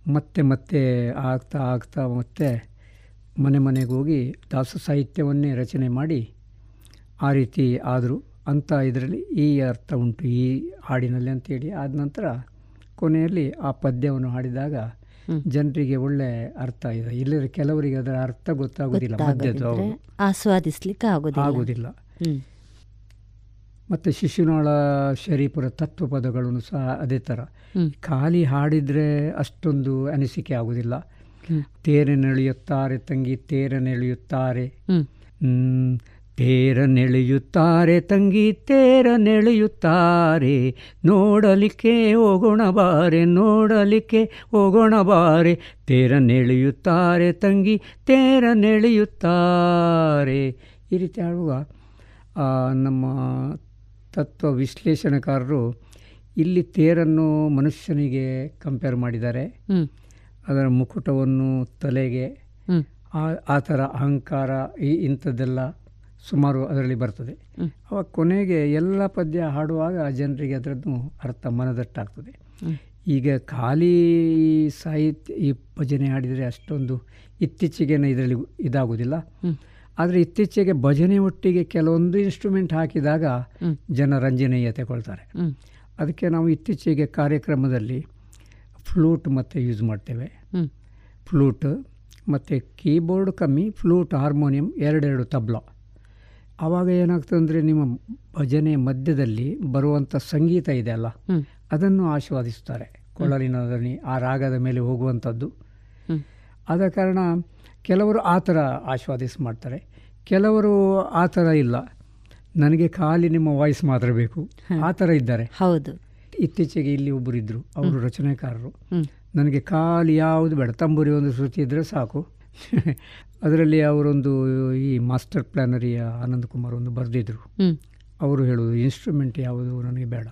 ಮತ್ತೆ ಮತ್ತೆ ಆಗ್ತಾ ಆಗ್ತಾ ಮತ್ತೆ ಮನೆ ಮನೆಗೆ ಹೋಗಿ ದಾಸ ಸಾಹಿತ್ಯವನ್ನೇ ರಚನೆ ಮಾಡಿ ಆ ರೀತಿ ಆದರು. ಅಂಥ ಇದರಲ್ಲಿ ಈ ಅರ್ಥ ಉಂಟು ಈ ಹಾಡಿನಲ್ಲಿ ಅಂತೇಳಿ ಆದ ನಂತರ ಕೊನೆಯಲ್ಲಿ ಆ ಪದ್ಯವನ್ನು ಹಾಡಿದಾಗ ಜನರಿಗೆ ಒಳ್ಳೆ ಅರ್ಥ ಇದೆ. ಇಲ್ಲದ್ರೆ ಕೆಲವರಿಗೆ ಅದರ ಅರ್ಥ ಗೊತ್ತಾಗೋದಿಲ್ಲ ಆಸ್ವಾದಿಸ್ಲಿಕ್ಕೆ ಆಗೋದಿಲ್ಲ. ಮತ್ತು ಶಿಶುನಾಳ ಶರೀಪುರ ತತ್ವ ಪದಗಳನ್ನು ಸಹ ಅದೇ ಥರ. ಖಾಲಿ ಹಾಡಿದರೆ ಅಷ್ಟೊಂದು ಅನಿಸಿಕೆ ಆಗುವುದಿಲ್ಲ ತೇರ ತೇರನೆಳೆಯುತ್ತಾರೆ ತಂಗಿ ತೇರನೆಳೆಯುತ್ತಾರೆ ನೆಳೆಯುತ್ತಾರೆ. ತೇರ ತೇರನೆಳೆಯುತ್ತಾರೆ ತಂಗಿ ತೇರನೆಳೆಯುತ್ತಾರೆ ನೋಡಲಿಕ್ಕೆ ಹೋಗೋಣ ಬಾರೆ ನೋಡಲಿಕ್ಕೆ ಹೋಗೋಣ ಬಾರೆ. ತೇರನೆಳೆಯುತ್ತಾರೆ ತಂಗಿ ತೇರನೆಳೆಯುತ್ತಾರೆ ಈ ರೀತಿ ಆಡುವ ಆ, ನಮ್ಮ ತತ್ವ ವಿಶ್ಲೇಷಣಕಾರರು ಇಲ್ಲಿ ತೇರನ್ನು ಮನುಷ್ಯನಿಗೆ ಕಂಪೇರ್ ಮಾಡಿದ್ದಾರೆ. ಅದರ ಮುಕುಟವನ್ನು ತಲೆಗೆ ಆ ಥರ ಅಹಂಕಾರ ಈ ಇಂಥದ್ದೆಲ್ಲ ಸುಮಾರು ಅದರಲ್ಲಿ ಬರ್ತದೆ. ಅವ ಅವಾಗ ಕೊನೆಗೆ ಎಲ್ಲ ಪದ್ಯ ಹಾಡುವಾಗ ಜನರಿಗೆ ಅದರದ್ದು ಅರ್ಥ ಮನದಟ್ಟಾಗ್ತದೆ. ಈಗ ಖಾಲಿ ಸಾಹಿತ್ಯ ಈ ಭಜನೆ ಹಾಡಿದರೆ ಅಷ್ಟೊಂದು ಇತ್ತೀಚೆಗೇನು ಇದರಲ್ಲಿ ಇದಾಗುವುದಿಲ್ಲ. ಹ್ಮ್. ಆದರೆ ಇತ್ತೀಚೆಗೆ ಭಜನೆ ಒಟ್ಟಿಗೆ ಕೆಲವೊಂದು ಇನ್ಸ್ಟ್ರೂಮೆಂಟ್ ಹಾಕಿದಾಗ. ಜನ ರಂಜನೀಯ ತಗೊಳ್ತಾರೆ. ಅದಕ್ಕೆ ನಾವು ಇತ್ತೀಚೆಗೆ ಕಾರ್ಯಕ್ರಮದಲ್ಲಿ ಫ್ಲೂಟ್ ಮತ್ತು ಯೂಸ್ ಮಾಡ್ತೇವೆ. ಫ್ಲೂಟ್ ಮತ್ತು ಕೀಬೋರ್ಡ್ ಕಮ್ಮಿ ಫ್ಲೂಟ್ ಹಾರ್ಮೋನಿಯಂ ಎರಡೆರಡು ತಬ್ಲ. ಆವಾಗ ಏನಾಗ್ತದೆ ಅಂದರೆ ನಿಮ್ಮ ಭಜನೆ ಮಧ್ಯದಲ್ಲಿ ಬರುವಂಥ ಸಂಗೀತ ಇದೆ ಅಲ್ಲ? ಅದನ್ನು ಆಸ್ವಾದಿಸ್ತಾರೆ. ಕೊಳಲಿನ ಧ್ವನಿ ಆ ರಾಗದ ಮೇಲೆ ಹೋಗುವಂಥದ್ದು. ಆದ ಕಾರಣ ಕೆಲವರು ಆ ಥರ ಆಸ್ವಾದಿಸಿ ಮಾಡ್ತಾರೆ. ಕೆಲವರು ಆ ಥರ ಇಲ್ಲ. ನನಗೆ ಖಾಲಿ ನಿಮ್ಮ ವಾಯ್ಸ್ ಮಾತ್ರ ಬೇಕು. ಆ ಥರ ಇದ್ದಾರೆ. ಹೌದು. ಇತ್ತೀಚೆಗೆ ಇಲ್ಲಿ ಒಬ್ಬರು ಇದ್ದರು ಅವರು ರಚನೆಕಾರರು. ನನಗೆ ಖಾಲಿ ಯಾವುದು ಬೇಡ. ತಂಬೂರಿ ಒಂದು ಶ್ರುತಿ ಇದ್ದರೆ ಸಾಕು. ಅದರಲ್ಲಿ ಅವರೊಂದು ಈ ಮಾಸ್ಟರ್ ಪ್ಲ್ಯಾನರಿಯ ಆನಂದ್ ಕುಮಾರ್ ಒಂದು ಬರೆದಿದ್ರು. ಅವರು ಹೇಳೋದು ಇನ್ಸ್ಟ್ರೂಮೆಂಟ್ ಯಾವುದು ನನಗೆ ಬೇಡ.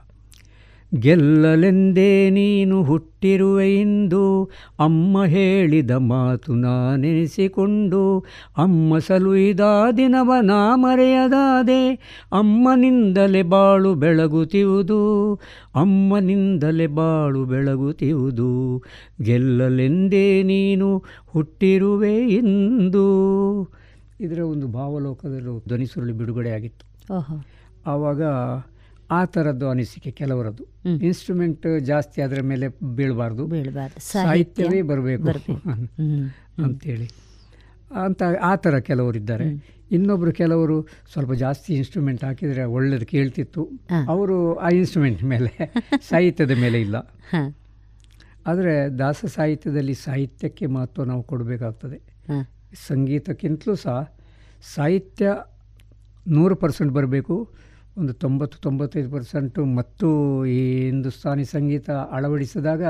ಗೆಲ್ಲಲೆಂದೇ ನೀನು ಹುಟ್ಟಿರುವೆ ಇಂದು. ಅಮ್ಮ ಹೇಳಿದ ಮಾತು ನಾನೆನಿಸಿಕೊಂಡು ಅಮ್ಮ ಸಲುಹಿದ ದಿನವ ನಾ ಮರೆಯದಾದೆ. ಅಮ್ಮನಿಂದಲೇ ಬಾಳು ಬೆಳಗುತ್ತಿವುದು ಅಮ್ಮನಿಂದಲೇ ಬಾಳು ಬೆಳಗುತ್ತಿವುದು. ಗೆಲ್ಲಲೆಂದೇ ನೀನು ಹುಟ್ಟಿರುವೆ ಎಂದು ಇದರ ಒಂದು ಭಾವಲೋಕದಲ್ಲೂ ಧ್ವನಿಸುರುಳಿ ಬಿಡುಗಡೆಯಾಗಿತ್ತು. ಓಹೋ. ಆವಾಗ ಆ ಥರದ್ದು ಅನಿಸಿಕೆ ಕೆಲವರದ್ದು. ಇನ್ಸ್ಟ್ರೂಮೆಂಟ್ ಜಾಸ್ತಿ ಅದರ ಮೇಲೆ ಬೀಳಬಾರ್ದು. ಬೀಳಬಾರ್ದು. ಸಾಹಿತ್ಯವೇ ಬರಬೇಕು. [LAUGHS] ಅಂತೇಳಿ ಅಂತ ಆ ಥರ ಕೆಲವರಿದ್ದಾರೆ. ಇನ್ನೊಬ್ಬರು ಕೆಲವರು ಸ್ವಲ್ಪ ಜಾಸ್ತಿ ಇನ್ಸ್ಟ್ರೂಮೆಂಟ್ ಹಾಕಿದರೆ ಒಳ್ಳೇದು ಕೇಳ್ತಿತ್ತು. ಅವರು ಆ ಇನ್ಸ್ಟ್ರೂಮೆಂಟ್ ಮೇಲೆ [LAUGHS] ಸಾಹಿತ್ಯದ ಮೇಲೆ ಇಲ್ಲ. ಆದರೆ ದಾಸ ಸಾಹಿತ್ಯದಲ್ಲಿ ಸಾಹಿತ್ಯಕ್ಕೆ ಮಹತ್ವ ನಾವು ಕೊಡಬೇಕಾಗ್ತದೆ. ಸಂಗೀತಕ್ಕಿಂತಲೂ ಸಹ ಸಾಹಿತ್ಯ ನೂರು ಪರ್ಸೆಂಟ್ ಬರಬೇಕು. ಒಂದು ತೊಂಬತ್ತು ತೊಂಬತ್ತೈದು ಪರ್ಸೆಂಟು ಮತ್ತು ಈ ಹಿಂದೂಸ್ತಾನಿ ಸಂಗೀತ ಅಳವಡಿಸಿದಾಗ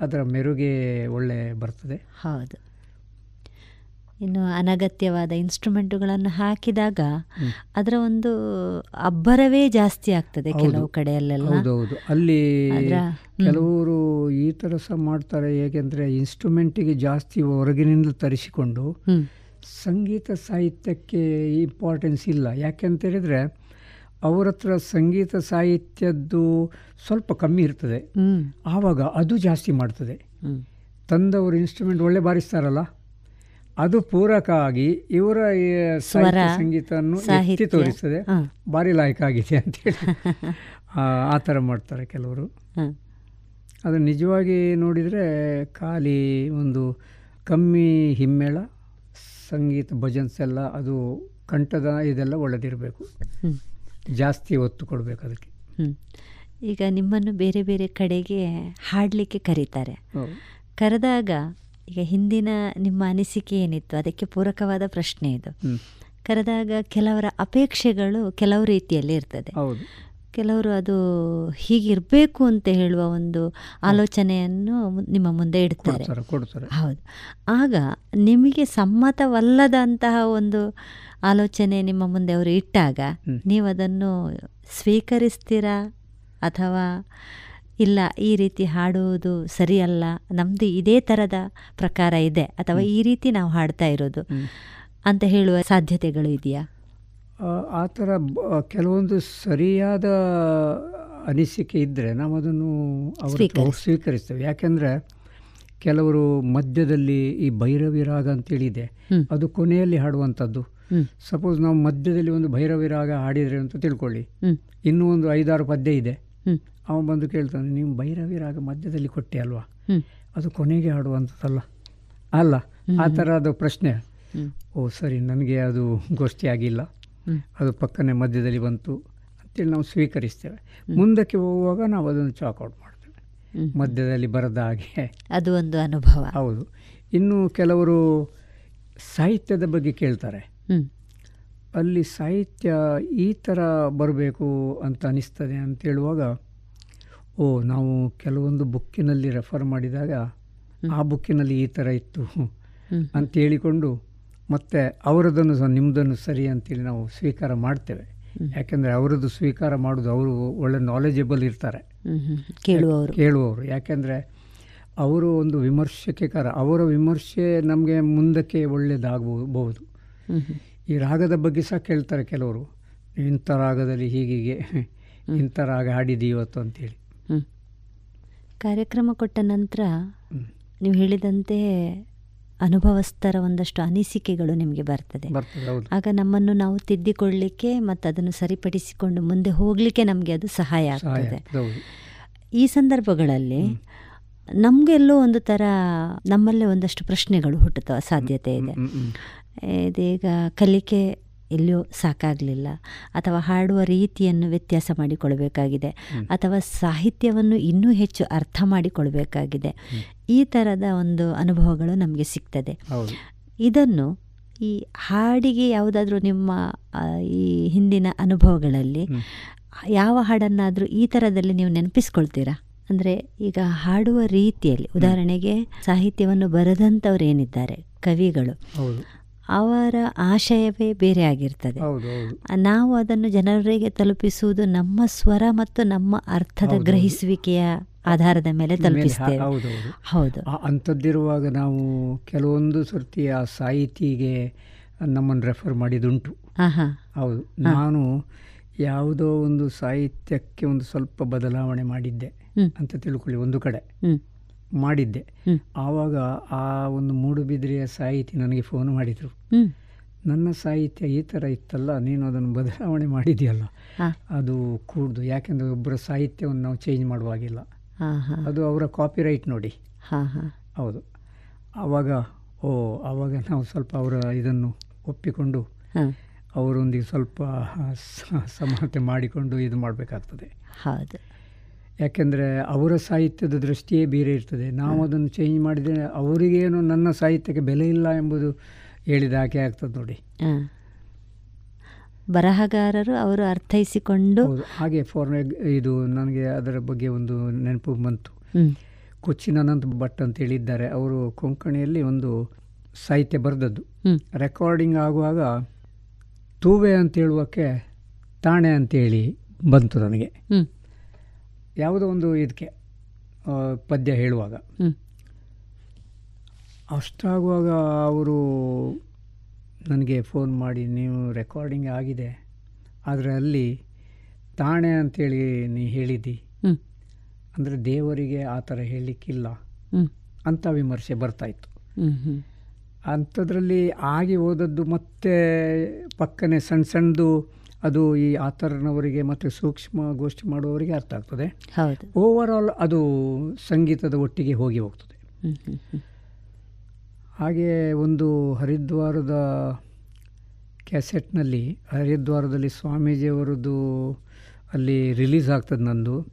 ಅದರ ಮೆರುಗೆ ಒಳ್ಳೆ ಬರ್ತದೆ. ಹೌದು. ಇನ್ನು ಅನಗತ್ಯವಾದ ಇನ್ಸ್ಟ್ರೂಮೆಂಟುಗಳನ್ನು ಹಾಕಿದಾಗ ಅದರ ಒಂದು ಅಬ್ಬರವೇ ಜಾಸ್ತಿ ಆಗ್ತದೆ. ಕೆಲವು ಕಡೆಯಲ್ಲೆಲ್ಲ. ಹೌದೌದು. ಅಲ್ಲಿ ಕೆಲವರು ಈ ಥರ ಸಹ ಮಾಡ್ತಾರೆ ಹೇಗೆಂದರೆ ಇನ್ಸ್ಟ್ರೂಮೆಂಟಿಗೆ ಜಾಸ್ತಿ ಹೊರಗಿನಿಂದ ತರಿಸಿಕೊಂಡು ಸಂಗೀತ ಸಾಹಿತ್ಯಕ್ಕೆ ಇಂಪಾರ್ಟೆನ್ಸ್ ಇಲ್ಲ. ಯಾಕೆಂತ ಹೇಳಿದರೆ ಅವ್ರ ಹತ್ರ ಸಂಗೀತ ಸಾಹಿತ್ಯದ್ದು ಸ್ವಲ್ಪ ಕಮ್ಮಿ ಇರ್ತದೆ. ಆವಾಗ ಅದು ಜಾಸ್ತಿ ಮಾಡ್ತದೆ. ತಂದವರು ಇನ್ಸ್ಟ್ರೂಮೆಂಟ್ ಒಳ್ಳೆ ಬಾರಿಸ್ತಾರಲ್ಲ? ಅದು ಪೂರಕ ಆಗಿ ಇವರ ಸಂಗೀತವನ್ನು ಎತ್ತಿ ತೋರಿಸ್ತದೆ. ಭಾರಿ ಲಾಯಕ ಆಗಿದೆ ಅಂತೇಳಿ ಆ ಥರ ಮಾಡ್ತಾರೆ ಕೆಲವರು. ಅದು ನಿಜವಾಗಿ ನೋಡಿದರೆ ಖಾಲಿ ಒಂದು ಕಮ್ಮಿ ಹಿಮ್ಮೇಳ ಸಂಗೀತ ಭಜನ್ಸ್ ಎಲ್ಲ ಅದು ಕಂಠದ ಇದೆಲ್ಲ ಒಳ್ಳೆದಿರಬೇಕು. ಜಾಸ್ತಿ ಒತ್ತು ಕೊಡಬೇಕು ಅದಕ್ಕೆ. ಈಗ ನಿಮ್ಮನ್ನು ಬೇರೆ ಬೇರೆ ಕಡೆಗೆ ಹಾಡಲಿಕ್ಕೆ ಕರೀತಾರೆ. ಕರೆದಾಗ ಈಗ ಹಿಂದಿನ ನಿಮ್ಮ ಅನಿಸಿಕೆ ಏನಿತ್ತು? ಅದಕ್ಕೆ ಪೂರಕವಾದ ಪ್ರಶ್ನೆ ಇದು. ಕರೆದಾಗ ಕೆಲವರ ಅಪೇಕ್ಷೆಗಳು ಕೆಲವು ರೀತಿಯಲ್ಲಿ ಇರ್ತದೆ. ಕೆಲವರು ಅದು ಹೀಗಿರಬೇಕು ಅಂತ ಹೇಳುವ ಒಂದು ಆಲೋಚನೆಯನ್ನು ನಿಮ್ಮ ಮುಂದೆ ಇಡ್ತಾರೆ. ಹೌದು. ಆಗ ನಿಮಗೆ ಸಮ್ಮತವಲ್ಲದಂತಹ ಒಂದು ಆಲೋಚನೆ ನಿಮ್ಮ ಮುಂದೆ ಅವರು ಇಟ್ಟಾಗ. ನೀವು ಅದನ್ನು ಸ್ವೀಕರಿಸ್ತೀರಾ ಅಥವಾ ಇಲ್ಲ ಈ ರೀತಿ ಹಾಡುವುದು ಸರಿಯಲ್ಲ ನಮ್ಮದು ಇದೇ ಥರದ ಪ್ರಕಾರ ಇದೆ ಅಥವಾ ಈ ರೀತಿ ನಾವು ಹಾಡ್ತಾ ಇರೋದು ಅಂತ ಹೇಳುವ ಸಾಧ್ಯತೆಗಳು ಇದೆಯಾ ಆ- ಥರ ಕೆಲವೊಂದು ಸರಿಯಾದ ಅನಿಸಿಕೆ ಇದ್ದರೆ ನಾವು ಅದನ್ನು ಅವರು. ಸ್ವೀಕರಿಸ್ತೇವೆ ಯಾಕೆಂದರೆ ಕೆಲವರು ಮಧ್ಯದಲ್ಲಿ ಈ ಭೈರವಿ ರಾಗ ಅಂತೇಳಿದೆ. ಅದು ಕೊನೆಯಲ್ಲಿ ಹಾಡುವಂಥದ್ದು. ಸಪೋಸ್ ನಾವು ಮಧ್ಯದಲ್ಲಿ ಒಂದು ಭೈರವಿ ರಾಗ ಹಾಡಿದರೆ ಅಂತ ತಿಳ್ಕೊಳ್ಳಿ. ಇನ್ನೂ ಒಂದು ಐದಾರು ಪದ್ಯ ಇದೆ. ಅವನು ಬಂದು ಕೇಳ್ತಾನೆ ನೀವು ಭೈರವಿ ರಾಗ ಮಧ್ಯದಲ್ಲಿ ಕೊಟ್ಟೆ ಅಲ್ವಾ? ಅದು ಕೊನೆಗೆ ಹಾಡುವಂಥದ್ದಲ್ಲ. ಅಲ್ಲ ಆ ಥರ ಅದು ಪ್ರಶ್ನೆ. ಓ ಸರಿ ನನಗೆ ಅದು ಗೋಷ್ಠಿ ಆಗಿಲ್ಲ. ಅದು ಪಕ್ಕನೆ ಮಧ್ಯದಲ್ಲಿ ಬಂತು ಅಂತೇಳಿ ನಾವು ಸ್ವೀಕರಿಸ್ತೇವೆ. ಮುಂದಕ್ಕೆ ಹೋಗುವಾಗ ನಾವು ಅದನ್ನು ಚಾಕ್ಔಟ್ ಮಾಡ್ತೇವೆ. ಮಧ್ಯದಲ್ಲಿ ಬರದ ಹಾಗೆ. ಅದು ಒಂದು ಅನುಭವ. ಹೌದು. ಇನ್ನು ಕೆಲವರು ಸಾಹಿತ್ಯದ ಬಗ್ಗೆ ಕೇಳ್ತಾರೆ. ಅಲ್ಲಿ ಸಾಹಿತ್ಯ ಈ ಥರ ಬರಬೇಕು ಅಂತ ಅನ್ನಿಸ್ತದೆ ಅಂತೇಳುವಾಗ ಓ ನಾವು ಕೆಲವೊಂದು ಬುಕ್ಕಿನಲ್ಲಿ ರೆಫರ್ ಮಾಡಿದಾಗ ಆ ಬುಕ್ಕಿನಲ್ಲಿ ಈ ಥರ ಇತ್ತು ಅಂತ ಹೇಳಿಕೊಂಡು ಮತ್ತೆ ಅವರದನ್ನು ಸಹ ನಿಮ್ಮದನ್ನು ಸರಿ ಅಂತೇಳಿ ನಾವು ಸ್ವೀಕಾರ ಮಾಡ್ತೇವೆ. ಯಾಕೆಂದರೆ ಅವರದ್ದು ಸ್ವೀಕಾರ ಮಾಡೋದು ಅವರು ಒಳ್ಳೆ ನಾಲೆಜಬಲ್ ಇರ್ತಾರೆ. ಕೇಳುವವರು. ಕೇಳುವವರು. ಯಾಕೆಂದರೆ ಅವರು ಒಂದು ವಿಮರ್ಶಕಕಾರ ಅವರ ವಿಮರ್ಶೆ ನಮಗೆ ಮುಂದಕ್ಕೆ ಒಳ್ಳೆಯದಾಗಬಹುದು ಈ ರಾಗದ ಬಗ್ಗೆ ಸಹ ಕೇಳ್ತಾರೆ ಕೆಲವರು. ಇಂಥ ರಾಗದಲ್ಲಿ ಹೀಗೀಗೆ ಇಂಥ ರಾಗ ಹಾಡಿದ್ದೀವಿ ಇವತ್ತು ಅಂತೇಳಿ. ಕಾರ್ಯಕ್ರಮ ಕೊಟ್ಟ ನಂತರ ನೀವು ಹೇಳಿದಂತೆ ಅನುಭವಸ್ಥರ ಒಂದಷ್ಟು ಅನಿಸಿಕೆಗಳು ನಿಮಗೆ ಬರ್ತದೆ. ಆಗ ನಮ್ಮನ್ನು ನಾವು ತಿದ್ದಿಕೊಳ್ಳಿಕ್ಕೆ ಮತ್ತು ಅದನ್ನು ಸರಿಪಡಿಸಿಕೊಂಡು ಮುಂದೆ ಹೋಗಲಿಕ್ಕೆ ನಮಗೆ ಅದು ಸಹಾಯ ಆಗ್ತದೆ. ಈ ಸಂದರ್ಭಗಳಲ್ಲಿ ನಮಗೆಲ್ಲೋ ಒಂದು ಥರ ನಮ್ಮಲ್ಲೇ ಒಂದಷ್ಟು ಪ್ರಶ್ನೆಗಳು ಹುಟ್ಟುತ್ತ ಸಾಧ್ಯತೆ ಇದೆ. ಇದೀಗ ಕಲಿಕೆ ಎಲ್ಲೂ ಸಾಕಾಗಲಿಲ್ಲ. ಅಥವಾ ಹಾಡುವ ರೀತಿಯನ್ನು ವ್ಯತ್ಯಾಸ ಮಾಡಿಕೊಳ್ಬೇಕಾಗಿದೆ. ಅಥವಾ ಸಾಹಿತ್ಯವನ್ನು ಇನ್ನೂ ಹೆಚ್ಚು ಅರ್ಥ ಮಾಡಿಕೊಳ್ಬೇಕಾಗಿದೆ. ಈ ಥರದ ಒಂದು ಅನುಭವಗಳು ನಮಗೆ ಸಿಗ್ತದೆ. ಇದನ್ನು ಈ ಹಾಡಿಗೆ ಯಾವುದಾದ್ರೂ ನಿಮ್ಮ ಈ ಹಿಂದಿನ ಅನುಭವಗಳಲ್ಲಿ ಯಾವ ಹಾಡನ್ನಾದರೂ ಈ ಥರದಲ್ಲಿ ನೀವು ನೆನಪಿಸ್ಕೊಳ್ತೀರಾ? ಅಂದರೆ ಈಗ ಹಾಡುವ ರೀತಿಯಲ್ಲಿ ಉದಾಹರಣೆಗೆ ಸಾಹಿತ್ಯವನ್ನು ಬರೆದಂಥವ್ರು ಏನಿದ್ದಾರೆ? ಕವಿಗಳು. ಅವರ ಆಶಯವೇ ಬೇರೆ ಆಗಿರ್ತದೆ. ನಾವು ಅದನ್ನು ಜನರಿಗೆ ತಲುಪಿಸುವುದು ನಮ್ಮ ಸ್ವರ ಮತ್ತು ನಮ್ಮ ಅರ್ಥದ ಗ್ರಹಿಸುವಿಕೆಯ ಆಧಾರದ ಮೇಲೆ ತಲುಪಿಸ್ತೇವೆ ಹೌದು ಅಂಥದ್ದಿರುವಾಗ ನಾವು ಕೆಲವೊಂದು ಸರ್ತಿ ಆ ಸಾಹಿತಿಗೆ ನಮ್ಮನ್ನು ರೆಫರ್ ಮಾಡಿದುಂಟು. ಹೌದು. ನಾನು ಯಾವುದೋ ಒಂದು ಸಾಹಿತ್ಯಕ್ಕೆ ಒಂದು ಸ್ವಲ್ಪ ಬದಲಾವಣೆ ಮಾಡಿದ್ದೆ. ಅಂತ ತಿಳ್ಕೊಳ್ಳಿ ಒಂದು ಕಡೆ. ಮಾಡಿದ್ದೆ. ಆವಾಗ ಆ ಒಂದು ಮೂಡುಬಿದಿರೆಯ ಸಾಹಿತಿ ನನಗೆ ಫೋನ್ ಮಾಡಿದರು. ನನ್ನ ಸಾಹಿತ್ಯ ಈ ಥರ ಇತ್ತಲ್ಲ ನೀನು ಅದನ್ನು ಬದಲಾವಣೆ ಮಾಡಿದೆಯಲ್ಲ. ಅದು ಕೂಡ್ದು. ಯಾಕೆಂದರೆ ಒಬ್ಬರ ಸಾಹಿತ್ಯವನ್ನು ನಾವು ಚೇಂಜ್ ಮಾಡುವಾಗಿಲ್ಲ. ಅದು ಅವರ ಕಾಪಿರೈಟ್ ನೋಡಿ. ಹೌದು. ಆವಾಗ ಓ ಆವಾಗ ನಾವು ಸ್ವಲ್ಪ ಅವರ ಇದನ್ನು ಒಪ್ಪಿಕೊಂಡು ಅವರೊಂದಿಗೆ ಸ್ವಲ್ಪ ಸಮಾನತೆ ಮಾಡಿಕೊಂಡು ಇದು ಮಾಡಬೇಕಾಗ್ತದೆ. ಹೌದು. ಯಾಕೆಂದರೆ ಅವರ ಸಾಹಿತ್ಯದ ದೃಷ್ಟಿಯೇ ಬೇರೆ ಇರ್ತದೆ. ನಾವು ಅದನ್ನು ಚೇಂಜ್ ಮಾಡಿದರೆ ಅವರಿಗೇನು ನನ್ನ ಸಾಹಿತ್ಯಕ್ಕೆ ಬೆಲೆ ಇಲ್ಲ ಎಂಬುದು ಹೇಳಿದ ಹಾಗೆ ಆಗ್ತದೆ ನೋಡಿ. ಬರಹಗಾರರು ಅವರು ಅರ್ಥೈಸಿಕೊಂಡು ಹಾಗೆ ಫಾರ್ ಇದು ನನಗೆ ಅದರ ಬಗ್ಗೆ ಒಂದು ನೆನಪು ಬಂತು. ಹ್ಮ್. ಕೊಚ್ಚಿನ ಅನಂತ್ ಭಟ್ ಅಂತ ಹೇಳಿದ್ದಾರೆ. ಅವರು ಕೊಂಕಣಿಯಲ್ಲಿ ಒಂದು ಸಾಹಿತ್ಯ ಬರೆದದ್ದು. ರೆಕಾರ್ಡಿಂಗ್ ಆಗುವಾಗ ತೂವೆ ಅಂತ ಹೇಳುವಕ್ಕೆ ತಾಣೆ ಅಂತೇಳಿ ಬಂತು ನನಗೆ. ಯಾವುದೋ ಒಂದು ಇದಕ್ಕೆ ಪದ್ಯ ಹೇಳುವಾಗ. ಅಷ್ಟಾಗುವಾಗ ಅವರು ನನಗೆ ಫೋನ್ ಮಾಡಿ ನೀವು ರೆಕಾರ್ಡಿಂಗ್ ಆಗಿದೆ ಆದರೆ ಅಲ್ಲಿ ತಾಣೆ ಅಂತೇಳಿ ನೀ ಹೇಳಿದ್ದಿ. ಅಂದರೆ ದೇವರಿಗೆ ಆ ಥರ ಹೇಳಲಿಕ್ಕಿಲ್ಲ. ಅಂತ ವಿಮರ್ಶೆ ಬರ್ತಾಯಿತ್ತು ಅಂಥದ್ರಲ್ಲಿ ಆಗಿ ಹೋದದ್ದು ಮತ್ತೆ ಪಕ್ಕನೆ ಸಣ್ಣ ಸಣ್ಣದು ಅದು ಈ ಆತರನವರಿಗೆ ಮತ್ತು ಸೂಕ್ಷ್ಮ ಗೋಷ್ಠಿ ಮಾಡುವವರಿಗೆ ಅರ್ಥ ಆಗ್ತದೆ. ಓವರ್ ಆಲ್ ಅದು ಸಂಗೀತದ ಒಟ್ಟಿಗೆ ಹೋಗಿ ಹೋಗ್ತದೆ. ಹಾಗೆ ಒಂದು ಹರಿದ್ವಾರದ ಕ್ಯಾಸೆಟ್ನಲ್ಲಿ ಹರಿದ್ವಾರದಲ್ಲಿ ಸ್ವಾಮೀಜಿಯವರದ್ದು ಅಲ್ಲಿ ರಿಲೀಸ್ ಆಗ್ತದೆ ನಂದು.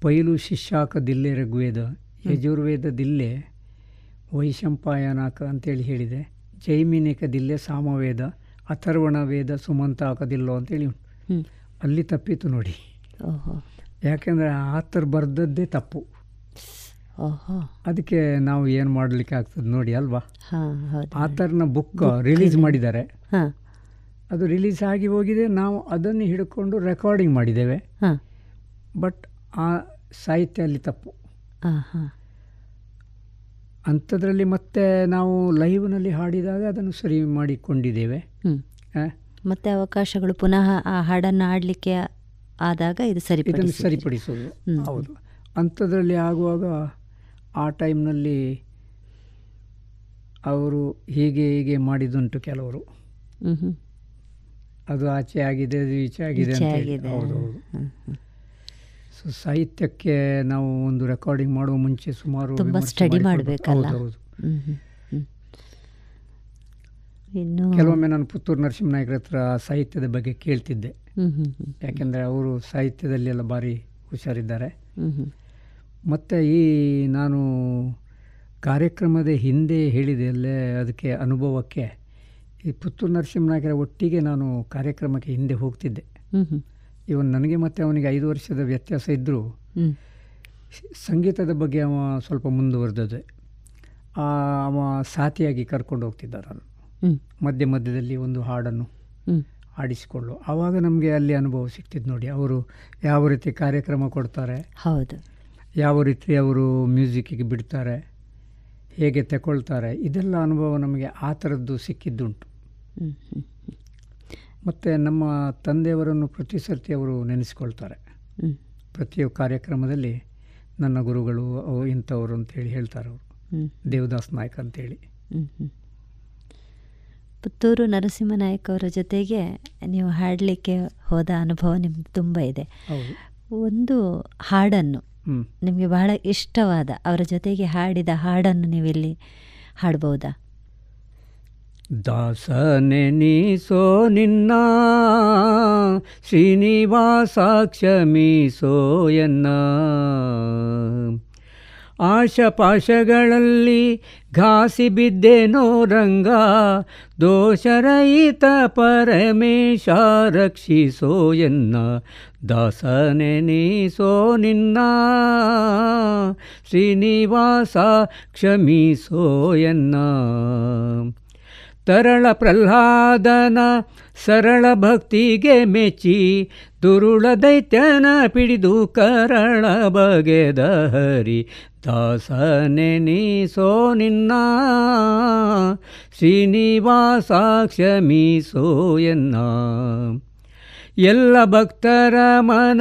ಪೈಲು ಶಿಷ್ಯಾಕ ದಿಲ್ಲೆ ಋಗ್ವೇದ ಯಜುರ್ವೇದ ದಿಲ್ಲೆ ವೈಶಂಪಾಯನಾಕ ಅಂತೇಳಿ ಹೇಳಿದೆ. ಜೈಮಿನಿಕ ದಿಲ್ಲೆ ಸಾಮವೇದ ಅಥರ್ವಣ ವೇದ ಸುಮಂತ ಹಾಕೋದಿಲ್ಲೋ ಅಂತೇಳಿ. ಅಲ್ಲಿ ತಪ್ಪಿತು ನೋಡಿ. ಯಾಕೆಂದರೆ ಆತರ್ ಬರೆದದ್ದೇ ತಪ್ಪು ಅದಕ್ಕೆ ನಾವು ಏನು ಮಾಡಲಿಕ್ಕೆ ಆಗ್ತದೆ ನೋಡಿ ಅಲ್ವಾ? ಆತರ್ನ ಬುಕ್ ರಿಲೀಸ್ ಮಾಡಿದ್ದಾರೆ. ಅದು ರಿಲೀಸ್ ಆಗಿ ಹೋಗಿದೆ. ನಾವು ಅದನ್ನು ಹಿಡ್ಕೊಂಡು ರೆಕಾರ್ಡಿಂಗ್ ಮಾಡಿದ್ದೇವೆ. ಹಾಂ. ಬಟ್ ಆ ಸಾಹಿತ್ಯ ಅಲ್ಲಿ ತಪ್ಪು. ಅಂಥದ್ರಲ್ಲಿ ಮತ್ತೆ ನಾವು ಲೈವ್ನಲ್ಲಿ ಹಾಡಿದಾಗ ಅದನ್ನು ಸರಿ ಮಾಡಿಕೊಂಡಿದ್ದೇವೆ. ಮತ್ತೆ ಅವಕಾಶಗಳು ಪುನಃ ಆ ಹಾಡನ್ನು ಆಡಲಿಕ್ಕೆ ಆದಾಗ ಇದು ಸರಿ ಇದನ್ನು ಸರಿಪಡಿಸಿ ಸರಿಪಡಿಸೋದು. ಹೌದು. ಅಂಥದ್ರಲ್ಲಿ ಆಗುವಾಗ ಆ ಟೈಮ್ನಲ್ಲಿ ಅವರು ಹೀಗೆ ಹೀಗೆ ಮಾಡಿದುಂಟು ಕೆಲವರು. ಅದು ಆಚೆ ಆಗಿದೆ ಅದು ಈಚೆ ಆಗಿದೆ. ಹೌದು ಹೌದು. ಸಾಹಿತ್ಯಕ್ಕೆ ನಾವು ಒಂದು ರೆಕಾರ್ಡಿಂಗ್ ಮಾಡುವ ಮುಂಚೆ ಸುಮಾರು ತುಂಬ ಸ್ಟಡಿ ಮಾಡಬೇಕಲ್ಲ ಹೌದು. ಇನ್ನು ಕೆಲವೊಮ್ಮೆ ನಾನು ಪುತ್ತೂರು ನರಸಿಂಹನಾಯಕರ ಹತ್ರ ಸಾಹಿತ್ಯದ ಬಗ್ಗೆ ಕೇಳ್ತಿದ್ದೆ. ಯಾಕೆಂದರೆ ಅವರು ಸಾಹಿತ್ಯದಲ್ಲಿ ಎಲ್ಲ ಭಾರಿ ಹುಷಾರಿದ್ದಾರೆ. ಮತ್ತು ಈ ನಾನು ಕಾರ್ಯಕ್ರಮದ ಹಿಂದೆ ಹೇಳಿದೆ ಅಲ್ಲೇ ಅದಕ್ಕೆ ಅನುಭವಕ್ಕೆ ಈ ಪುತ್ತೂರು ನರಸಿಂಹನಾಯಕರ ಒಟ್ಟಿಗೆ ನಾನು ಕಾರ್ಯಕ್ರಮಕ್ಕೆ ಹಿಂದೆ ಹೋಗ್ತಿದ್ದೆ. ಇವನ್ ನನಗೆ ಮತ್ತೆ ಅವನಿಗೆ ಐದು ವರ್ಷದ ವ್ಯತ್ಯಾಸ ಇದ್ದರೂ ಸಂಗೀತದ ಬಗ್ಗೆ ಅವ ಸ್ವಲ್ಪ ಮುಂದುವರೆದದೆ ಆ, ಅವ ಸಾಥಿಯಾಗಿ ಕರ್ಕೊಂಡು ಹೋಗ್ತಿದ್ದ ನಾನು. ಮಧ್ಯ ಮಧ್ಯದಲ್ಲಿ ಒಂದು ಹಾಡನ್ನು. ಆಡಿಸಿಕೊಳ್ಳು ಆವಾಗ ನಮಗೆ ಅಲ್ಲಿ ಅನುಭವ ಸಿಗ್ತಿದ್ದು ನೋಡಿ ಅವರು ಯಾವ ರೀತಿ ಕಾರ್ಯಕ್ರಮ ಕೊಡ್ತಾರೆ ಹೌದು ಯಾವ ರೀತಿ ಅವರು ಮ್ಯೂಸಿಕ್ಕಿಗೆ ಬಿಡ್ತಾರೆ ಹೇಗೆ ತಗೊಳ್ತಾರೆ ಇದೆಲ್ಲ ಅನುಭವ ನಮಗೆ ಆ ಥರದ್ದು ಸಿಕ್ಕಿದ್ದುಂಟು. ಮತ್ತು ನಮ್ಮ ತಂದೆಯವರನ್ನು ಪ್ರತಿ ಸರ್ತಿ ಅವರು ನೆನೆಸ್ಕೊಳ್ತಾರೆ. ಹ್ಮ್. ಪ್ರತಿ ಕಾರ್ಯಕ್ರಮದಲ್ಲಿ ನನ್ನ ಗುರುಗಳು ಅವು ಇಂಥವ್ರು ಅಂತೇಳಿ ಹೇಳ್ತಾರೆ ಅವರು. ದೇವದಾಸ್ ನಾಯ್ಕ ಅಂತೇಳಿ. ಪುತ್ತೂರು ನರಸಿಂಹ ನರಸಿಂಹನಾಯಕ್ ಅವರ ಜೊತೆಗೆ ನೀವು ಹಾಡಲಿಕ್ಕೆ ಹೋದ ಅನುಭವ ನಿಮ್ಗೆ ತುಂಬ ಇದೆ. ಒಂದು ಹಾಡನ್ನು ನಿಮಗೆ ಬಹಳ ಇಷ್ಟವಾದ ಅವರ ಜೊತೆಗೆ ಹಾಡಿದ ಹಾಡನ್ನು ನೀವಿಲ್ಲಿ ಹಾಡ್ಬೋದಾ? ದಾಸನೆ ನೀಸೋ ನಿನ್ನ ಶ್ರೀನಿವಾಸ ಸೋಯನ್ನ ಆಶಪಾಶಗಳಲ್ಲಿ ಘಾಸಿ ಬಿದ್ದೆನೋ ರಂಗ, ದೋಷರಹಿತ ಪರಮೇಶ ರಕ್ಷಿಸೋಯನ್ನ ದಾಸನೆನಿಸೋ ದಾಸನೆ ನೀಸೋ ನಿನ್ನ ಶ್ರೀನಿವಾಸ ಕ್ಷಮಿಸೋ ಎನ್ನ. ತರಳ ಪ್ರಹ್ಲಾದನ ಸರಳ ಭಕ್ತಿಗೆ ಮೆಚ್ಚಿ ದುರುಳ ದೈತ್ಯನ ಪಿಡಿದು ಕರಳ ಬಗೆದ ಹರಿ ದಾಸನೆನಿಸೋ ನಿನ್ನ, ಶ್ರೀನಿವಾಸಾಕ್ಷ ಮೀಸೋ ಎನ್ನ. ಎಲ್ಲ ಭಕ್ತರ ಮನ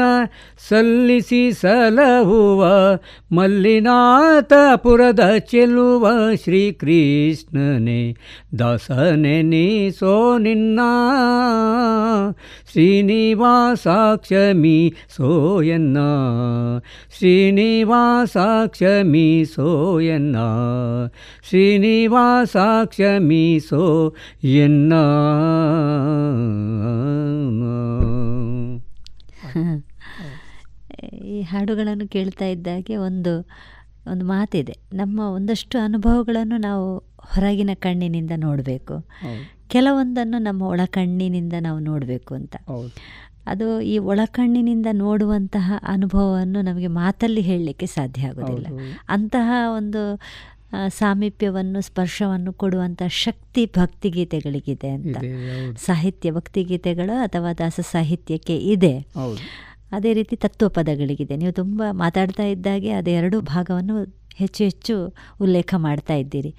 ಸಲ್ಲಿಸಿ ಸಲಹುವ ಮಲ್ಲಿನಾಥಪುರದ ಚೆಲುವ ಶ್ರೀಕೃಷ್ಣನೇ, ದಾಸನೆ ನೀಸೋ ನಿನ್ನ. ಶ್ರೀನಿವಾಸಾಕ್ಷಮಿ ಸೋಯನ್ನ ಶ್ರೀನಿವಾಸಾಕ್ಷಮಿ ಎನ್ನ. ಶ್ರೀನಿವಾಸ ಕ್ಷಮಿಸೋ ಎನ್ನ. ಈ ಹಾಡುಗಳನ್ನು ಕೇಳ್ತಾ ಇದ್ದಾಗೆ ಒಂದು ಒಂದು ಮಾತಿದೆ. ನಮ್ಮ ಒಂದಷ್ಟು ಅನುಭವಗಳನ್ನು ನಾವು ಹೊರಗಿನ ಕಣ್ಣಿನಿಂದ ನೋಡಬೇಕು. ಕೆಲವೊಂದನ್ನು ನಮ್ಮ ಒಳಕಣ್ಣಿನಿಂದ ನಾವು ನೋಡಬೇಕು ಅಂತ. ಅದು ಈ ಒಳಕಣ್ಣಿನಿಂದ ನೋಡುವಂತಹ ಅನುಭವವನ್ನು ನಮಗೆ ಮಾತಲ್ಲಿ ಹೇಳಲಿಕ್ಕೆ ಸಾಧ್ಯ ಆಗೋದಿಲ್ಲ. ಅಂತಹ ಒಂದು ಸಾಮೀಪ್ಯವನ್ನು ಸ್ಪರ್ಶವನ್ನು ಕೊಡುವಂಥ ಶಕ್ತಿ ಭಕ್ತಿಗೀತೆಗಳಿಗಿದೆ ಅಂತ. ಸಾಹಿತ್ಯ ಭಕ್ತಿಗೀತೆಗಳು ಅಥವಾ ದಾಸ ಸಾಹಿತ್ಯಕ್ಕೆ ಇದೆ. ಅದೇ ರೀತಿ ತತ್ವ ಪದಗಳಿಗಿದೆ ನೀವು ತುಂಬ ಮಾತಾಡ್ತಾ ಇದ್ದಾಗೆ ಅದೆರಡು ಭಾಗವನ್ನು ಹೆಚ್ಚು ಹೆಚ್ಚು ಉಲ್ಲೇಖ ಮಾಡ್ತಾ ಇದ್ದೀರಿ.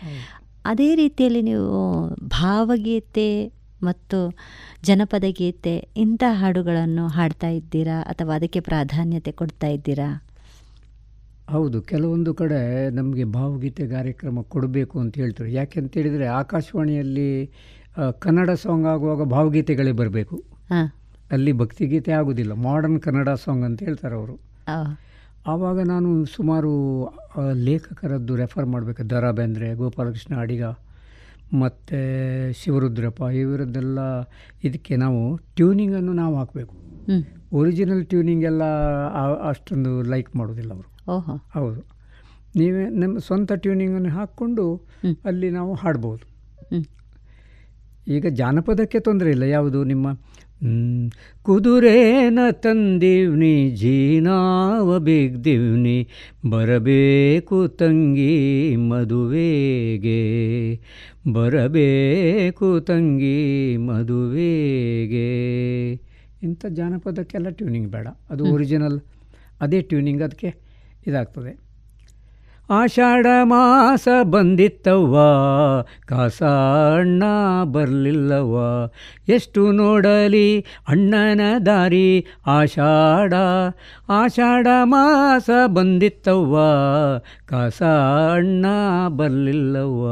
ಅದೇ ರೀತಿಯಲ್ಲಿ ನೀವು ಭಾವಗೀತೆ ಮತ್ತು ಜನಪದ ಗೀತೆ ಇಂಥ ಹಾಡುಗಳನ್ನು ಹಾಡ್ತಾ ಇದ್ದೀರಾ ಅಥವಾ ಅದಕ್ಕೆ ಪ್ರಾಧಾನ್ಯತೆ ಕೊಡ್ತಾ ಇದ್ದೀರಾ? ಹೌದು ಕೆಲವೊಂದು ಕಡೆ ನಮಗೆ ಭಾವಗೀತೆ ಕಾರ್ಯಕ್ರಮ ಕೊಡಬೇಕು ಅಂತ ಹೇಳ್ತಾರೆ. ಯಾಕೆ ಅಂತ ಹೇಳಿದರೆ ಆಕಾಶವಾಣಿಯಲ್ಲಿ ಕನ್ನಡ ಸಾಂಗ್ ಆಗುವಾಗ ಭಾವಗೀತೆಗಳೇ ಬರಬೇಕು. ಅಲ್ಲಿ ಭಕ್ತಿಗೀತೆ ಆಗೋದಿಲ್ಲ. ಮಾಡರ್ನ್ ಕನ್ನಡ ಸಾಂಗ್ ಅಂತ ಹೇಳ್ತಾರೆ ಅವರು. ಆವಾಗ ನಾನು ಸುಮಾರು ಲೇಖಕರದ್ದು ರೆಫರ್ ಮಾಡಬೇಕು. ದ ರಾ ಬೇಂದ್ರೆ ಗೋಪಾಲಕೃಷ್ಣ ಅಡಿಗ ಮತ್ತು ಶಿವರುದ್ರಪ್ಪ ಇವರದ್ದೆಲ್ಲ ಇದಕ್ಕೆ ನಾವು ಟ್ಯೂನಿಂಗನ್ನು ನಾವು ಹಾಕಬೇಕು. ಒರಿಜಿನಲ್ ಟ್ಯೂನಿಂಗ್ ಎಲ್ಲ ಅಷ್ಟೊಂದು ಲೈಕ್ ಮಾಡೋದಿಲ್ಲ ಅವರು. ಓಹೋ. ಹೌದು. ನೀವೇ ನಮ್ಮ ಸ್ವಂತ ಟ್ಯೂನಿಂಗನ್ನು ಹಾಕ್ಕೊಂಡು ಅಲ್ಲಿ ನಾವು ಹಾಡ್ಬೋದು. ಈಗ ಜಾನಪದಕ್ಕೆ ತೊಂದರೆ ಇಲ್ಲ. ಯಾವುದು? ನಿಮ್ಮ ಕುದುರೇನ ತಂದಿವ್ನಿ ಜೀನಾವ ಬಿಗ್ದಿವ್ನಿ ಬರಬೇಕು ತಂಗಿ ಮದುವೆಗೆ ಬರಬೇಕು ತಂಗಿ ಮದುವೆಗೆ. ಇಂಥ ಜಾನಪದಕ್ಕೆಲ್ಲ ಟ್ಯೂನಿಂಗ್ ಬೇಡ. ಅದು ಒರಿಜಿನಲ್ ಅದೇ ಟ್ಯೂನಿಂಗ್ ಅದಕ್ಕೆ ಇದಾಗ್ತದೆ. ಆಷಾಢ ಮಾಸ ಬಂದಿತ್ತವ್ವ ಕಾಸಣ್ಣ ಬರಲಿಲ್ಲವ್ವ. ಎಷ್ಟು ನೋಡಲಿ ಅಣ್ಣನ ದಾರಿ ಆಷಾಢ ಆಷಾಢ ಮಾಸ ಬಂದಿತ್ತವ್ವ ಕಾಸಣ್ಣ ಬರಲಿಲ್ಲವ್ವ.